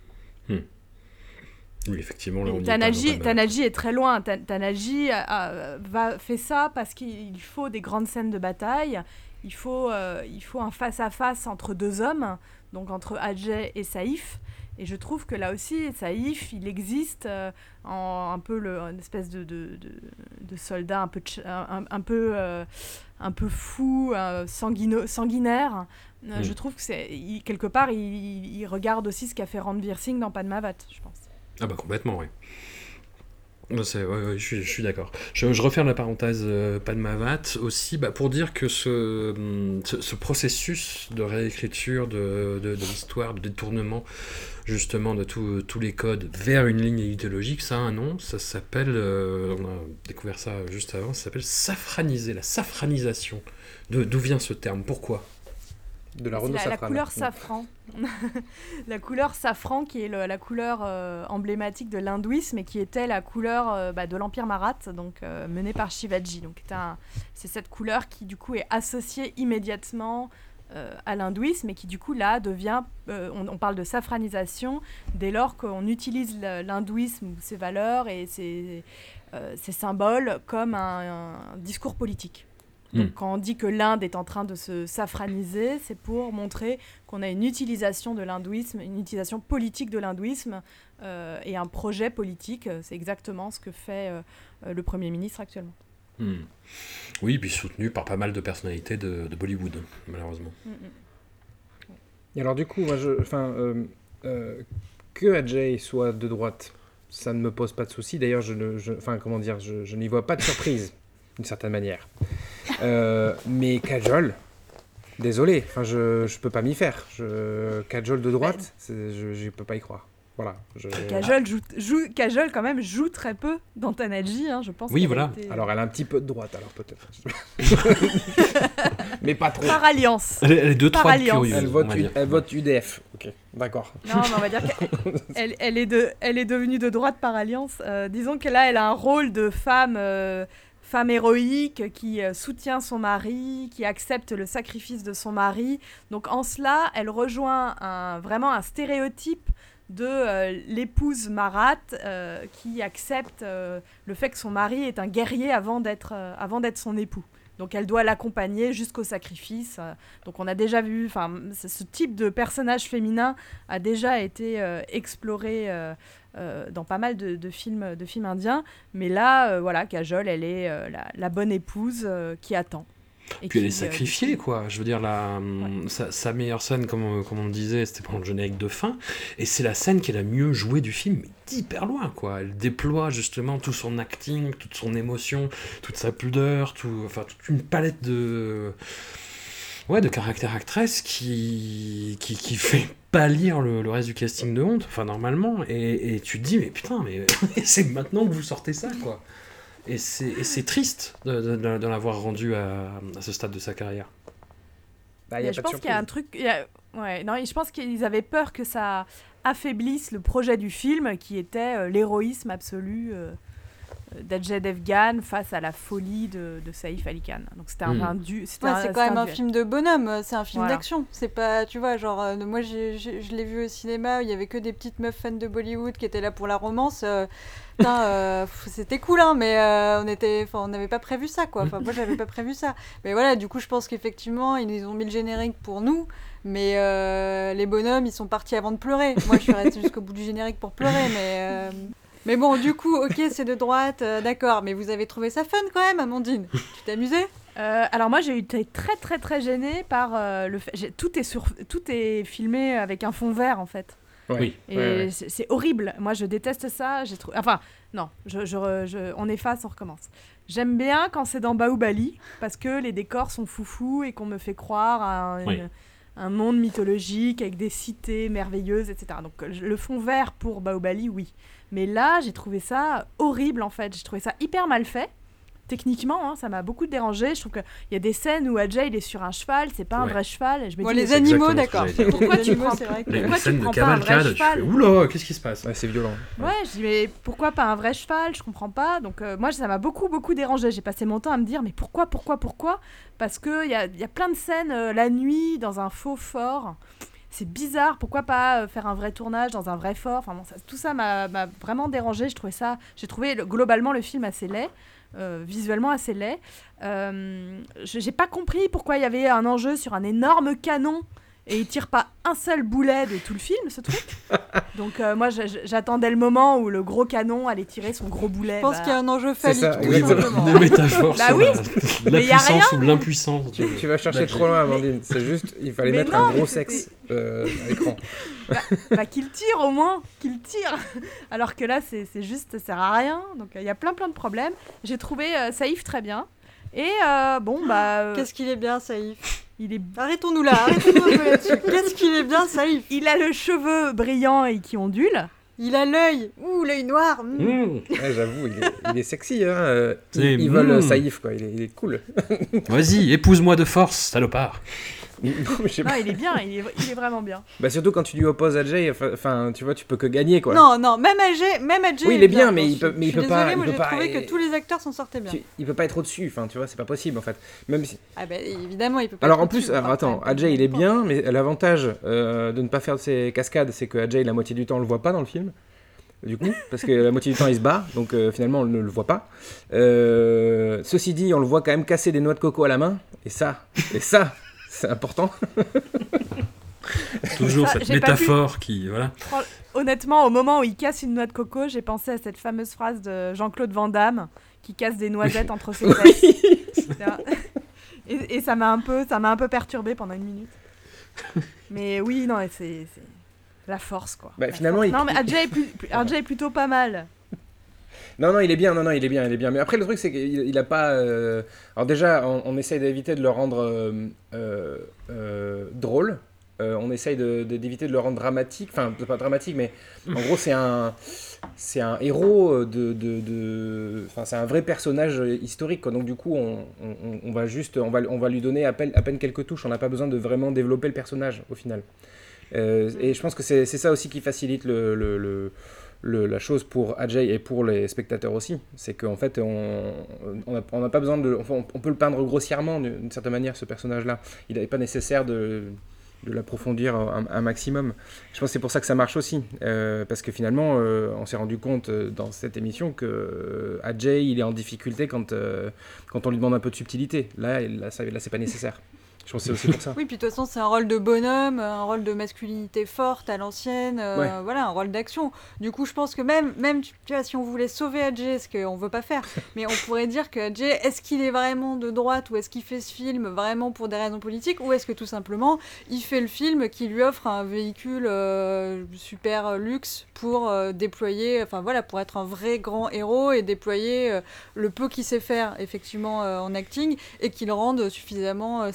Oui, effectivement, là, on Tanaji, est très loin. Ta- Tanaji a- a- va, fait ça parce qu'il faut des grandes scènes de bataille. Il faut, euh, il faut un face-à-face entre deux hommes, donc entre Ajay et Saïf. Et je trouve que là aussi, Saïf, il existe euh, en un peu le, une espèce de, de, de, de soldat un peu, un, un peu, euh, un peu fou, euh, sanguino- sanguinaire. Euh, Mm. Je trouve que c'est quelque part, il regarde aussi ce qu'a fait Ranveer Singh dans Padmavat, je pense. Ah bah complètement, oui. C'est- ouais, ouais, je suis, d'accord. Je, referme la parenthèse euh, Padmavat aussi bah, pour dire que ce, hum, ce, ce processus de réécriture de, de, l'histoire, de détournement justement de tous les codes vers une ligne idéologique, ça a un nom, ça s'appelle, euh, on a découvert ça juste avant, ça s'appelle safraniser, la safranisation. D'où vient ce terme? Pourquoi? De la la, la couleur safran. la couleur safran qui est le- la couleur euh, emblématique de l'hindouisme et qui était la couleur euh, bah, de l'Empire Marathe, donc euh, mené par Shivaji. Donc c'est cette couleur qui du coup est associée immédiatement euh, à l'hindouisme et qui du coup là devient, on, on parle de safranisation dès lors qu'on utilise l'hindouisme ou ses valeurs et ses, ses symboles comme un, un discours politique. Donc, Hmm. quand on dit que l'Inde est en train de se safraniser, c'est pour montrer qu'on a une utilisation de l'hindouisme, une utilisation politique de l'hindouisme euh, et un projet politique. C'est exactement ce que fait euh, le Premier ministre actuellement. Hmm. Oui, puis soutenu par pas mal de personnalités de, de Bollywood, malheureusement. Mm, mm. Et alors du coup, moi, je, enfin, euh, euh, que Ajay soit de droite, ça ne me pose pas de souci. D'ailleurs, je, ne- je- enfin, comment dire, je, je n'y vois pas de surprise, d'une certaine manière. Euh, mais Kajol, désolé, enfin, je, je peux pas m'y faire. Je, Kajol de droite, je, je peux pas y croire. Voilà. je- Kajol, joue, quand même, joue très peu dans Tanaji, hein, je pense. Oui, voilà. été- Alors, elle a un petit peu de droite, alors peut-être. mais pas trop. Par alliance. Elle, est- elle est de Par trois alliance. Elle vote, va U- dire. elle vote UDF. Ok, d'accord. Non, mais on va dire qu'elle elle, elle est, de, elle est devenue de droite par alliance. Euh, disons que là, elle a un rôle de femme, euh, femme héroïque qui euh, soutient son mari, qui accepte le sacrifice de son mari. Donc en cela, elle rejoint vraiment un stéréotype de euh, l'épouse marate euh, qui accepte le fait que son mari est un guerrier avant d'être son époux. Donc elle doit l'accompagner jusqu'au sacrifice. euh, donc on a déjà vu, ce type de personnage féminin a déjà été euh, exploré euh, dans pas mal de, films, de films indiens. Mais là, voilà, Kajol, elle est la, bonne épouse qui attend. Et Puis elle est euh, sacrifiée, quoi. Je veux dire, la, sa, sa meilleure scène, comme, on- comme on le disait, c'était pendant le générique de fin. Et c'est la scène qui est la mieux jouée du film, mais d'hyper loin, quoi. Elle déploie justement tout son acting, toute son émotion, toute sa pudeur, tout, enfin, toute une palette de. Ouais, de caractère actrice qui, qui, qui fait pâlir le, le reste du casting de honte, enfin, normalement. Et, et tu te dis, mais putain, mais c'est maintenant que vous sortez ça, quoi. Et c'est et c'est triste de, de- de- de l'avoir rendu à, à ce stade de sa carrière. Bah, y a Mais pas je pense qu'il y a un truc. il y a- Ouais, non, je pense qu'ils avaient peur que ça affaiblisse le projet du film, qui était euh, l'héroïsme absolu euh, d'Ajay Devgan face à la folie de, de Saïf Ali Khan. Donc c'était un, Mm. un du. c'était Ouais, un- c'est quand même un film de bonhomme, euh, c'est un film Voilà. d'action. C'est pas, tu vois, genre, euh, moi je l'ai vu au cinéma, il y avait que des petites meufs fans de Bollywood qui étaient là pour la romance. euh, euh, c'était cool, hein, mais euh, on était, enfin, on n'avait pas prévu ça, quoi. Enfin, moi j'avais pas prévu ça. Mais voilà, du coup, je pense qu'effectivement, ils nous ont mis le générique pour nous, mais euh, les bonhommes, ils sont partis avant de pleurer. Moi, je suis restée jusqu'au bout du générique pour pleurer, mais. Mais bon, du coup, ok, c'est de droite, euh, d'accord, mais vous avez trouvé ça fun quand même, Amandine Tu t'es amusée Euh, alors moi j'ai été très très très gênée par euh, le fait. Tout est sur, tout est filmé avec un fond vert en fait. Oui. Et Ouais, ouais. c'est horrible. Moi, je déteste ça. J'ai trouvé. Enfin, non. Je, je- je- on efface, on recommence. J'aime bien quand c'est dans Baobali parce que les décors sont foufous et qu'on me fait croire à un, Oui. une- un monde mythologique avec des cités merveilleuses, etc. Donc le fond vert pour Baobali, oui. Mais là, j'ai trouvé ça horrible en fait. J'ai trouvé ça hyper mal fait. Techniquement, hein, ça m'a beaucoup dérangé. Je trouve qu'il y a des scènes où Ajay il est sur un cheval, c'est pas un Ouais. vrai cheval. Et je me Bon, dis, les animaux, d'accord. Pourquoi Les tu animaux, prends- c'est vrai que- Pourquoi tu prends pas un vrai cheval fais oula, qu'est-ce qui se passe? Ouais, c'est violent. Ouais, je dis mais pourquoi pas un vrai cheval? Je comprends pas. Donc euh, moi ça m'a beaucoup beaucoup dérangé. J'ai passé mon temps à me dire mais pourquoi pourquoi pourquoi? Parce que il y a, y a plein de scènes euh, la nuit dans un faux fort. C'est bizarre. Pourquoi pas euh, faire un vrai tournage dans un vrai fort? Enfin bon, tout ça m'a vraiment dérangé. Je trouvais ça. J'ai trouvé le- globalement le film assez laid. euh, visuellement assez laid. Euh, J'ai pas compris pourquoi il y avait un enjeu sur un énorme canon Et il tire pas un seul boulet de tout le film, ce truc. Donc euh, moi, j'a- j'attendais le moment où le gros canon allait tirer son gros boulet. Je pense bah, qu'il y a un enjeu C'est phallique. ça, tout simplement. Des métaphores Bah oui, la, mais y a puissance ou l'impuissance. Tu, tu vas chercher Bah, trop loin, Amandine. C'est juste, il fallait Mais mettre non, un gros sexe euh, à l'écran. bah, qu'il tire au moins, qu'il tire. Alors que là, c'est c'est juste, ça sert à rien. Donc il y a plein plein de problèmes. J'ai trouvé euh, Saïf très bien. Et euh, bon, bah, euh, Qu'est-ce qu'il est bien, Saïf il est Arrêtons-nous là, arrêtons-nous un peu là-dessus. Qu'est-ce qu'il est bien, Saïf Il a le cheveu brillant et qui ondule. Il a l'œil. Ouh, l'œil noir. mm. Mmh. Ouais, J'avoue, il, est- il est sexy. Hein. euh, C'est- Ils, ils veulent mm. Saïf, quoi. Il est, il est cool. Vas-y, épouse-moi de force, salopard. Non, mais il est bien, il est, il est vraiment bien. Bah, surtout quand tu lui opposes Ajay, enfin- tu vois, tu peux que gagner, quoi. Non, non, même AG, même AG Oui, il est bien, mais il peut- mais il pas- il peut pas- trouvé que tous les acteurs s'en sortaient bien. Tu- il peut pas être au-dessus, enfin, tu vois, c'est pas possible, en fait. Même si... Ah bah évidemment, il peut pas. Alors être en plus, alors attends, Ajay il est bien, mais l'avantage euh, de ne pas faire de ses cascades, c'est que Ajay la moitié du temps on le voit pas dans le film. Du coup, parce que la moitié du temps il se bat, donc euh, finalement on ne le voit pas. Euh, ceci dit, on le voit quand même casser des noix de coco à la main, et ça, et ça, c'est important. Toujours Ça, cette métaphore qui. Voilà. Honnêtement, au moment où il casse une noix de coco, j'ai pensé à cette fameuse phrase de Jean-Claude Van Damme qui casse des noisettes entre ses fesses. Et, et ça m'a un peu, ça m'a un peu perturbé pendant une minute. Mais oui, non, c'est la force quoi. Bah, La finalement, force. il- non, mais Adjay est, plus- plus- Adjay est plutôt pas mal. Non, non, il est bien, non, non, il est bien, il est bien. Mais après, le truc, c'est qu'il il a pas. euh, Alors, déjà, on, essaye d'éviter de le rendre euh, euh, drôle. On essaye d'éviter de, le rendre dramatique. Enfin, pas dramatique, mais en gros, c'est un. C'est un héros de. Enfin, c'est un vrai personnage historique. Donc, du coup, on, on- va juste. On va, on va lui donner à peine, quelques touches. On n'a pas besoin de vraiment développer le personnage, au final. Et je pense que c'est ça aussi qui facilite le, la chose pour Ajay et pour les spectateurs aussi, c'est qu'en fait, on n'a pas besoin de... enfin, on, peut le peindre grossièrement d'une certaine manière, ce personnage-là. Il n'est pas nécessaire de, l'approfondir un, maximum. Je pense que c'est pour ça que ça marche aussi, euh, parce que finalement, euh, on s'est rendu compte euh, dans cette émission que Ajay, il est en difficulté quand, on lui demande un peu de subtilité. Là, là, là c'est pas nécessaire. Je pense que c'est aussi pour ça. Oui, puis de toute façon, c'est un rôle de bonhomme, un rôle de masculinité forte à l'ancienne, euh, Ouais. voilà, un rôle d'action. Du coup, je pense que même, même tu vois, si on voulait sauver Adjé, ce qu'on veut pas faire, mais on pourrait dire que Adjé, est-ce qu'il est vraiment de droite ou est-ce qu'il fait ce film vraiment pour des raisons politiques ou est-ce que tout simplement il fait le film qui lui offre un véhicule euh, super luxe pour euh, déployer, enfin voilà, pour être un vrai grand héros et déployer le peu qu'il sait faire effectivement en acting et qu'il rende suffisamment euh,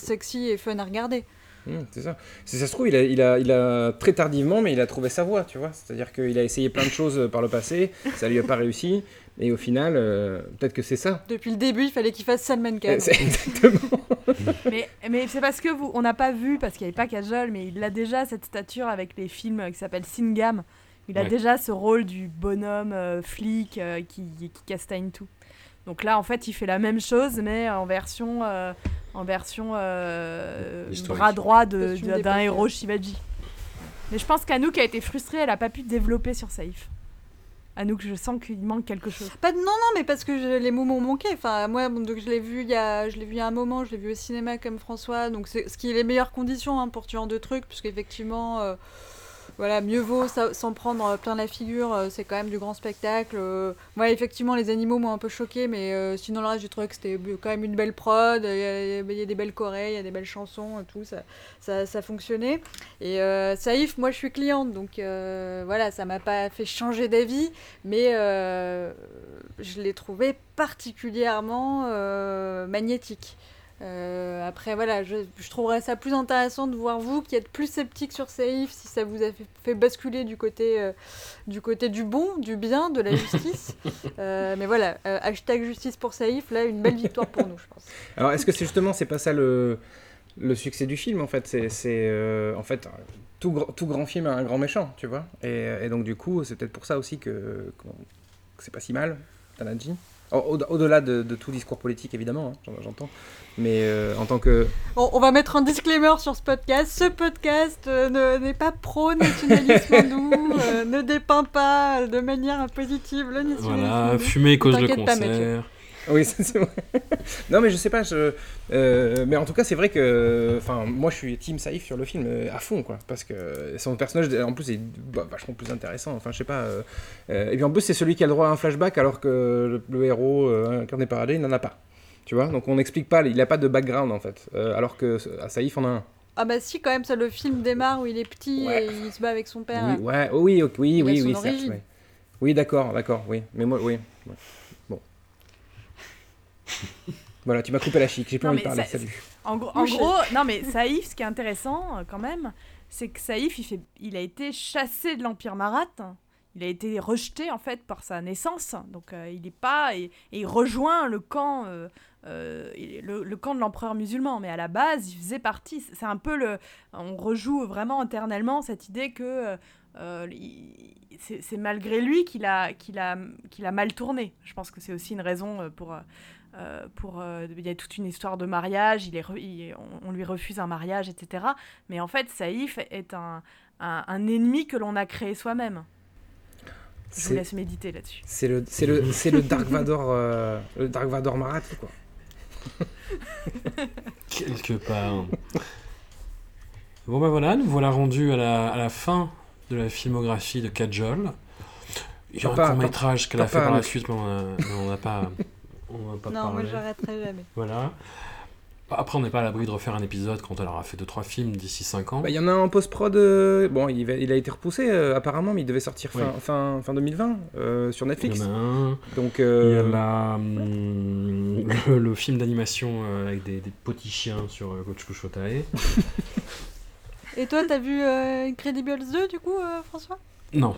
et fun à regarder. Mmh, c'est ça. Si ça se trouve, il a, il, a, il a très tardivement, mais il a trouvé sa voie, tu vois. C'est-à-dire qu'il a essayé plein de choses euh, par le passé, ça lui a pas réussi, et au final, euh, peut-être que c'est ça. Depuis le début, il fallait qu'il fasse Salman Khan. C'est exactement. Mais, mais c'est parce que vous, on n'a pas vu, parce qu'il n'y avait pas Kajol, mais il a déjà cette stature avec les films qui s'appellent Singam. Il a Ouais. déjà ce rôle du bonhomme euh, flic euh, qui, qui castagne tout. Donc là, en fait, il fait la même chose, mais en version, euh, en version euh, bras droit de- Costume de- d'un héros. Shivaji. Mais je pense qu'Anouk a été frustrée, elle n'a pas pu développer sur Saïf. Anouk, je sens qu'il manque quelque chose. Pas de- non, non, mais parce que je- les mots m'ont manqué. Enfin, moi, bon, donc, je l'ai vu il y a, je l'ai vu il y a un moment, je l'ai vu au cinéma comme François. Donc, c'est ce qui est les meilleures conditions hein, pour tuer en deux trucs, puisqu'effectivement, euh, voilà, mieux vaut s'en prendre euh, plein la figure. euh, c'est quand même du grand spectacle. euh. moi, effectivement, les animaux m'ont un peu choqué, mais euh, sinon le reste, j'ai trouvé que c'était quand même une belle prod. Il y, a- y a des belles chorés, il y a des belles chansons, tout ça, ça, ça fonctionnait. Et euh, Saïf, moi, je suis cliente, donc euh, voilà, ça m'a pas fait changer d'avis mais euh, je l'ai trouvé particulièrement euh, magnétique. Euh, après, voilà, je, je trouverais ça plus intéressant de voir vous qui êtes plus sceptique sur Saïf, si ça vous a fait, fait basculer du côté, euh, du côté du bon, du bien, de la justice. Euh, mais voilà, hashtag justice pour Saïf, là, une belle victoire pour nous, je pense. Alors, est-ce que c'est justement, c'est pas ça le, le succès du film, en fait? C'est, en fait, tout, gr- tout grand film a un grand méchant, tu vois? Et, et donc, du coup, c'est peut-être pour ça aussi que, c'est pas si mal, Tanadji. Au- au- Au-delà de, de tout discours politique, évidemment, hein, j'en- j'entends. Mais euh, en tant que. On, on va mettre un disclaimer sur ce podcast. Ce podcast euh, ne- n'est pas pro-nationalisme hindou, euh, ne dépeint pas de manière positive le nationalisme Voilà, fumer cause le T'inquiète pas. Oui, c'est vrai. non, mais je sais pas. Je, euh, mais en tout cas, c'est vrai que. Enfin, moi, je suis Team Saïf sur le film euh, à fond, quoi. Parce que son personnage, en plus, est bah, vachement plus intéressant. Enfin, je sais pas. euh, euh, et puis en plus, c'est celui qui a le droit à un flashback, alors que le, le héros euh, incarné par Adé n'en a pas. Tu vois Donc on n'explique pas, il a pas de background en fait. Alors que à Saïf en a un. Ah bah si, quand même, ça, le film démarre où il est petit Ouais. et il se bat avec son père. Oui, ouais, oh oui, oui, Il oui, oui, certes. Oui, d'accord, d'accord, oui. Mais moi, oui. ouais. Voilà, tu m'as coupé la chic, j'ai plus Non, envie de parler, ça- salut. En, gros- en Boucher. gros, non mais Saïf, ce qui est intéressant euh, quand même, c'est que Saïf, il, fait, il a été chassé de l'Empire Marat. Il a été rejeté en fait par sa naissance. Donc euh, il est pas et, et il rejoint le camp, euh, euh, le, le camp de l'empereur musulman. Mais à la base, il faisait partie. C'est un peu le, on rejoue vraiment éternellement cette idée que c'est malgré lui qu'il a, qu'il a, qu'il a mal tourné. Je pense que c'est aussi une raison euh, pour. Euh, pour, euh, il y a toute une histoire de mariage, il est re- il- on, on lui refuse un mariage, etc. Mais en fait, Saïf est un, un, un ennemi que l'on a créé soi-même. Je vous laisse méditer là-dessus. c'est le, c'est le, c'est le Dark Vador, euh, le Dark Vador Marathi, quoi. Quelque part. Bon ben voilà, nous voilà rendus à la, à la fin de la filmographie de Kajol. Il y a un court métrage qu'elle a fait par la suite, mais on n'a pas, on n'a pas Non, moi j'arrêterai jamais. Voilà. Après, on n'est pas à l'abri de refaire un épisode quand elle aura fait 2-3 films d'ici 5 ans. Bah, Il y en a un en post-prod, euh, bon, il, va- il a été repoussé euh, apparemment, mais il devait sortir fin, Oui. fin, fin 2020 euh, sur Il Netflix. y en a un. Donc, Il y euh, a la, hum, le, le film d'animation euh, avec des, des petits chiens sur euh, Coach Kushotae. Et toi, t'as vu euh, Incredibles 2 du coup, euh, François? Non.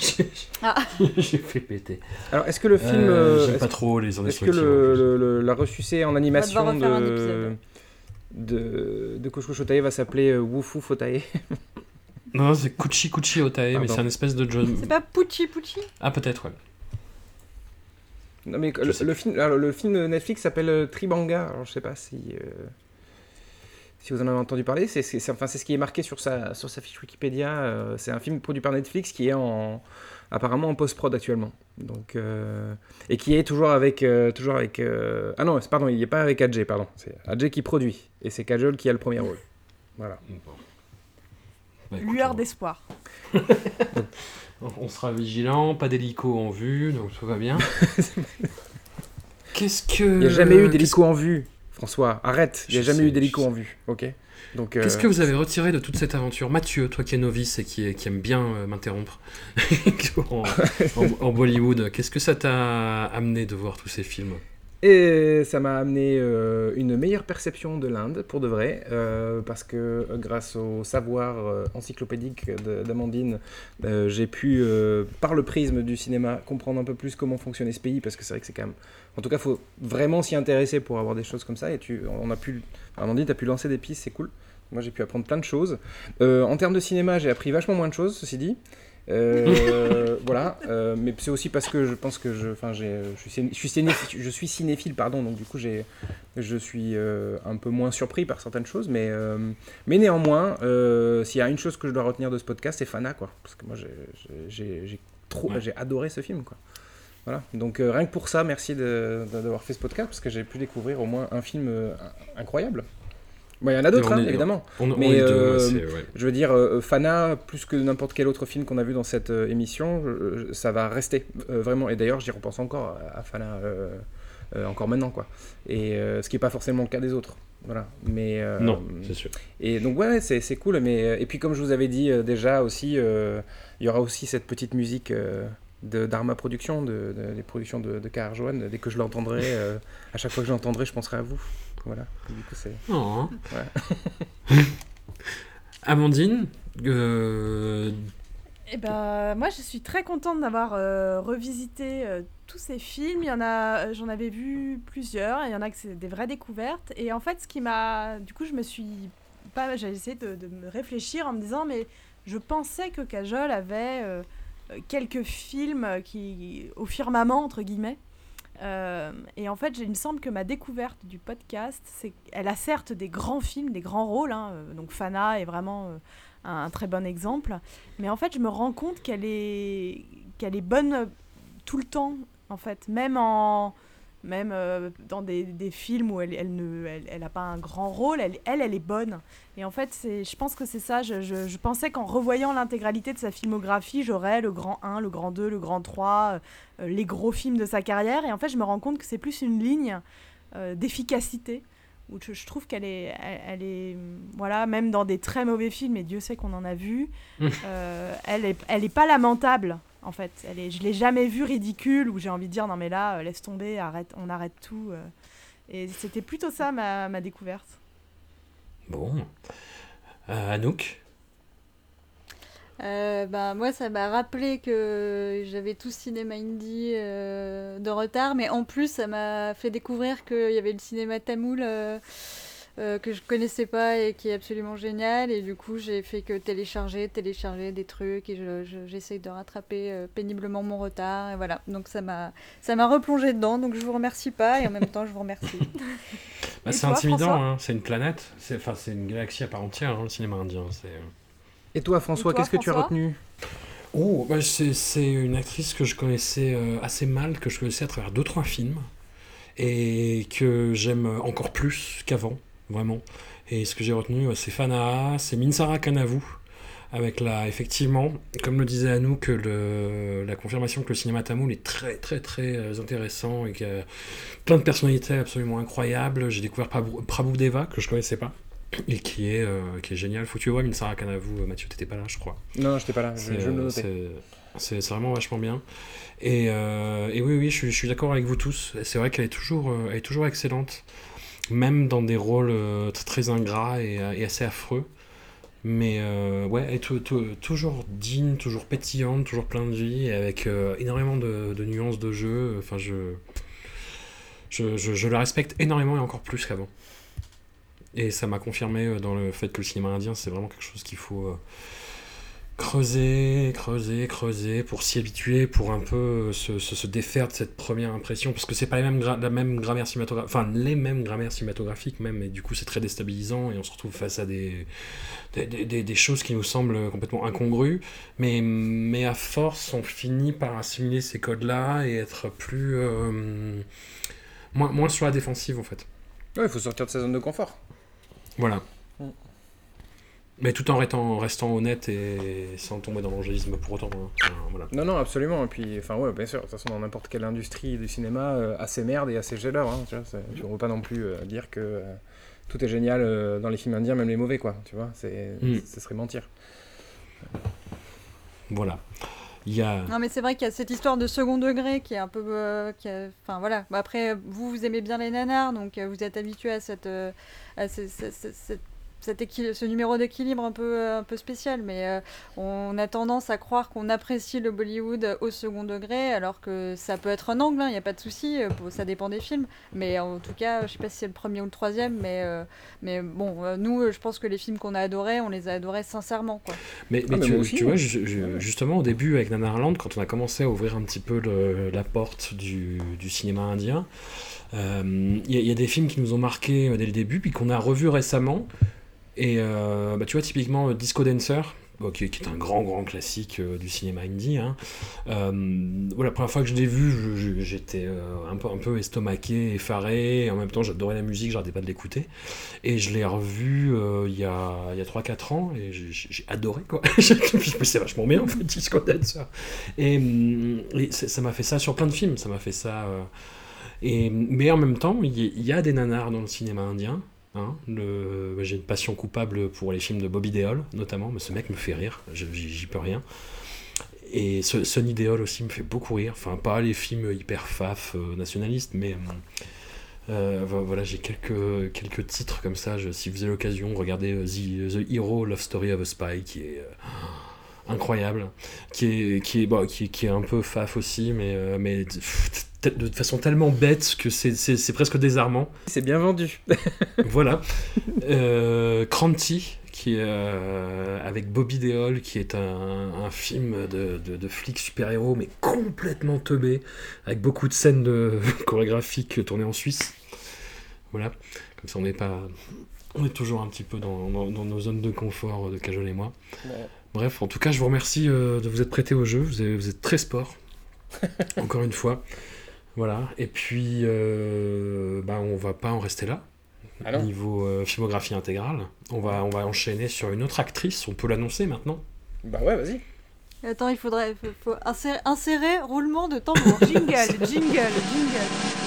J'ai Ah. j'ai fait péter. alors, est-ce que le film, Euh, J'aime pas trop les Est-ce que le, le- le- la ressucée en animation de, de, de Koshko Shotae va s'appeler euh, Wufu Fotae Non, c'est Kuchi Kuchi Otae, mais Pardon. c'est un espèce de John. C'est pas Pucci Pucci? Ah, peut-être, ouais. Non mais le film, alors, le film Netflix s'appelle euh, Tribanga. Alors je sais pas si euh, si vous en avez entendu parler. C'est c'est- c'est- enfin c'est ce qui est marqué sur sa sur sa fiche Wikipédia. euh, c'est un film produit par Netflix qui est en apparemment en post prod actuellement. Donc euh, et qui est toujours avec euh, toujours avec euh, ah non c'est- pardon il est pas avec Adjé pardon c'est Adjé qui produit et c'est Kajol qui a le premier rôle. Voilà. Bon. Bah, écoute, Lueur on- d'espoir. On sera vigilant, pas d'hélico en vue, donc tout va bien. Qu'est-ce que. Il n'y a jamais eu qu'est-ce- d'hélico en vue. François, arrête. Il n'y a jamais sais, eu d'hélico en vue. Ok. Donc. Qu'est-ce euh, que vous avez retiré de toute cette aventure Mathieu, toi qui es novice et qui, qui aime bien euh, m'interrompre en, en- en Bollywood, qu'est-ce que ça t'a amené de voir tous ces films? Et ça m'a amené euh, une meilleure perception de l'Inde, pour de vrai, euh, parce que euh, grâce au savoir encyclopédique d'Amandine, j'ai pu, par le prisme du cinéma, comprendre un peu plus comment fonctionnait ce pays, parce que c'est vrai que c'est quand même... En tout cas, il faut vraiment s'y intéresser pour avoir des choses comme ça, et tu, on a pu... Amandine, tu as pu lancer des pistes, c'est cool. Moi, j'ai pu apprendre plein de choses. En termes de cinéma, j'ai appris vachement moins de choses, ceci dit. Euh, voilà, euh, mais c'est aussi parce que je pense que je, enfin, j'ai, je suis, cinéphile, je suis cinéphile, pardon, donc du coup, j'ai, je suis euh, un peu moins surpris par certaines choses, mais, euh, mais néanmoins, euh, s'il y a une chose que je dois retenir de ce podcast, c'est Fana, quoi, parce que moi, j'ai, trop, Ouais. j'ai adoré ce film, quoi. Voilà, donc euh, rien que pour ça, merci de- de- d'avoir fait ce podcast, parce que j'ai pu découvrir au moins un film euh, incroyable. Bon, il y en a d'autres, hein, évidemment. on, on Mais, deux, euh, ouais. Je veux dire, euh, Fana, plus que n'importe quel autre film qu'on a vu dans cette euh, émission, euh, ça va rester euh, vraiment. Et d'ailleurs, j'y repense encore à, à Fana, euh, euh, encore maintenant, quoi. Et euh, ce qui n'est pas forcément le cas des autres. Voilà. Mais, euh, Non, c'est sûr. Et donc, ouais, c'est c'est cool. Mais, euh, et puis, comme je vous avais dit euh, déjà aussi, euh, il y aura aussi cette petite musique. euh, de d'Arma Productions, de, de- des productions de, de. Johan. Dès que je l'entendrai, euh, à chaque fois que je l'entendrai, je penserai à vous. Voilà. Du coup, c'est. Non, hein. Ouais. Amandine, euh, Eh ben, moi, je suis très contente d'avoir euh, revisité euh, tous ces films. Il y en a, euh, j'en avais vu plusieurs. et Il y en a que c'est des vraies découvertes. Et en fait, ce qui m'a, du coup, je me suis pas, j'ai essayé de, de me réfléchir en me disant, mais je pensais que Kajol avait euh, quelques films qui, au firmament entre guillemets. Euh, et en fait, il me semble que ma découverte du podcast, c'est qu'elle a certes des grands films, des grands rôles. hein, euh, donc Fana est vraiment euh, un, un très bon exemple. Mais en fait, je me rends compte qu'elle est, qu'elle est bonne tout le temps, en fait. Même en, même euh, dans des, des films où elle, elle ne, elle, elle a pas un grand rôle, elle, elle, elle est bonne. Et en fait, c'est, je pense que c'est ça. Je, je, je pensais qu'en revoyant l'intégralité de sa filmographie, j'aurais le grand 1, le grand 2, le grand 3, euh, les gros films de sa carrière. Et en fait, je me rends compte que c'est plus une ligne euh, d'efficacité où je, je trouve qu'elle est, elle, est, voilà, même dans des très mauvais films, et Dieu sait qu'on en a vu, elle est, elle est pas lamentable. En fait, elle est, je l'ai jamais vue ridicule où j'ai envie de dire non mais là, euh, laisse tomber, arrête, on arrête tout. euh. Et c'était plutôt ça ma, ma découverte. Bon. Euh, Anouk? Euh, bah, moi, ça m'a rappelé que j'avais tout cinéma indie euh, de retard, mais en plus, ça m'a fait découvrir qu'il y avait le cinéma tamoul euh, euh, que je connaissais pas et qui est absolument génial. Et du coup, j'ai fait que télécharger, télécharger des trucs et je- je- j'essaye de rattraper euh, péniblement mon retard. Et voilà, donc ça m'a ça m'a replongé dedans. Donc je vous remercie pas et en même temps, je vous remercie. Bah, c'est intimidant, hein. c'est une planète, c'est enfin c'est une galaxie à part entière, hein, le cinéma indien. C'est... Et toi, François, qu'est-ce que tu as retenu? Oh, bah, c'est, c'est une actrice que je connaissais euh, assez mal, que je connaissais à travers deux trois films, et que j'aime encore plus qu'avant, vraiment. Et ce que j'ai retenu, ouais, c'est Fana'a, c'est Minsara Kanavu, avec la, effectivement, comme le disait Anou, que le, la confirmation que le cinéma tamoul est très très très euh, intéressant et qu'il y a plein de personnalités absolument incroyables. J'ai découvert Prabhu, Prabhudeva, que je connaissais pas. Et qui est, euh, qui est génial. Faut que tu vois Minsara Kanavu, euh, Mathieu, t'étais pas là, je crois. Non, j'étais pas là, je, C'est, je le c'est- vraiment vachement bien. Et, euh, et oui, oui, je suis, je suis d'accord avec vous tous. C'est vrai qu'elle est, toujours, elle est toujours excellente, même dans des rôles euh, très ingrats et, euh, et assez affreux. Mais euh, ouais, tou- toujours digne, toujours pétillante, toujours plein de vie, et avec euh, énormément de, nuances de jeu. Enfin, je, je, je, je la respecte énormément et encore plus qu'avant. Et ça m'a confirmé dans le fait que le cinéma indien, c'est vraiment quelque chose qu'il faut creuser, creuser, creuser pour s'y habituer, pour un peu euh, se, se, se défaire de cette première impression, parce que c'est pas les mêmes la même grammaire cinématographique, enfin les mêmes grammaires cinématographiques même, et du coup c'est très déstabilisant et on se retrouve face à des, des, des- des- des choses qui nous semblent complètement incongrues, mais, mais à force on finit par assimiler ces codes-là et être plus... euh, moins, moins sur la défensive en fait. Ouais, il faut sortir de sa zone de confort. Voilà. Mais tout en restant, restant honnête et sans tomber dans l'angélisme pour autant. hein. Enfin, voilà. Non, non, absolument. Et puis, enfin, ouais, bien sûr. De toute façon, dans n'importe quelle industrie du cinéma, euh, assez merde et assez géleur. Hein, tu vois, tu ne veux pas non plus euh, dire que euh, tout est génial euh, dans les films indiens, même les mauvais, quoi. Tu vois, c'est, Mm. ce serait mentir. Voilà. Il y a. Non, mais c'est vrai qu'il y a cette histoire de second degré qui est un peu. euh, qui a- Enfin voilà. Après, vous, vous aimez bien les nanars, donc euh, vous êtes habitué à cette. euh, à ce, ce- ce- cette- cet ce numéro d'équilibre un peu, euh, un peu spécial, mais euh, on a tendance à croire qu'on apprécie le Bollywood au second degré, alors que ça peut être un angle, il n'y a pas de souci, euh, ça dépend des films. Mais en tout cas, je sais pas si c'est le premier ou le troisième, mais, euh, mais bon, euh, nous, je pense que les films qu'on a adorés, on les a adorés sincèrement. Quoi. Mais, mais mais tu, aussi, vois, ju- justement, au début, avec Nanarland, quand on a commencé à ouvrir un petit peu le- la porte du, du cinéma indien, euh, il y, y a des films qui nous ont marqués dès le début, puis qu'on a revus récemment. Et euh, bah, tu vois, typiquement, euh, Disco Dancer, qui, est un grand, grand classique euh, du cinéma indie. Hein. Euh, voilà, la première fois que je l'ai vu, j'étais un, peu, un peu estomaqué, effaré, en même temps, j'adorais la musique, j'arrêtais pas de l'écouter. Et je l'ai revu il y a, y a 3-4 ans, et j'ai- adoré, quoi. C'est vachement bien, en Disco Dancer. Et, c'est- ça m'a fait ça sur plein de films, ça m'a fait ça... et, mais en même temps, il y, y a des nanars dans le cinéma indien. Hein. Le- J'ai une passion coupable pour les films de Bobby Deol, notamment, mais ce mec me fait rire, j'y peux rien. Et ce- Sonny Deol aussi me fait beaucoup rire, enfin pas les films hyper faf euh, nationalistes, mais euh, vo- voilà, j'ai quelques, quelques titres comme ça, si vous avez l'occasion, regardez euh, The, Hero Love Story of a Spy, qui est euh, incroyable, qui est, qui, est, bon, qui, est- qui est un peu faf aussi, mais, euh, mais pff, de façon tellement bête que c'est- presque désarmant. C'est bien vendu. Voilà. Euh, Cranty, qui est euh, avec Bobby Deol, qui est un, un film de, de, de flic super-héros, mais complètement teubé, avec beaucoup de scènes de chorégraphiques tournées en Suisse. Voilà. Comme ça, on n'est pas. On est toujours un petit peu dans, dans- dans nos zones de confort de Cajol et moi. Bref, en tout cas, je vous remercie euh, de vous être prêté au jeu. Vous, avez- vous êtes très sport. Encore une fois. Voilà. Et puis, euh, bah, on va pas en rester là. Ah non. Niveau euh, filmographie intégrale, on va, on va enchaîner sur une autre actrice. On peut l'annoncer maintenant. Bah ouais, vas-y. Attends, il faudrait faut, faut insérer, insérer roulement de tambour. Jingle, jingle, jingle.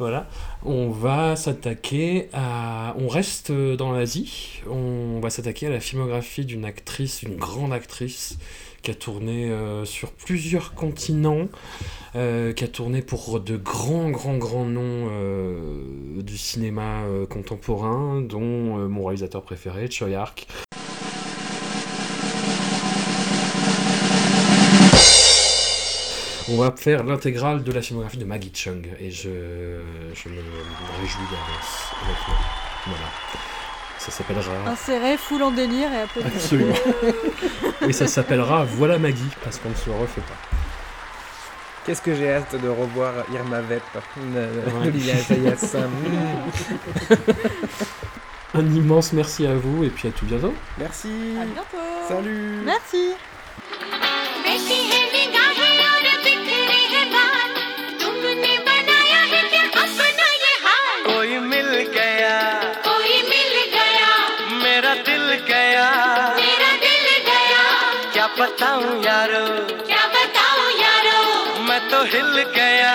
Voilà. On va s'attaquer à. On reste dans l'Asie. On va s'attaquer à la filmographie d'une actrice, une grande actrice, qui a tourné euh, sur plusieurs continents, euh, qui a tourné pour de grands, grands, grands noms euh, du cinéma contemporain, dont mon réalisateur préféré, Choi Ark. On va faire l'intégrale de la filmographie de Maggie Chung et je, je me réjouis d'avance. Voilà. Ça s'appellera. Insérer, full en délire et applaudissement. Absolument. et ça s'appellera Voilà Maggie, parce qu'on ne se refait pas. Qu'est-ce que j'ai hâte de revoir Irma Vep, Ouais. Olivia Zayas. Mm. Un immense merci à vous et puis à tout bientôt. Merci. À bientôt. Salut. Merci. बैठी यारो। क्या बताऊँ यारो? मैं तो हिल गया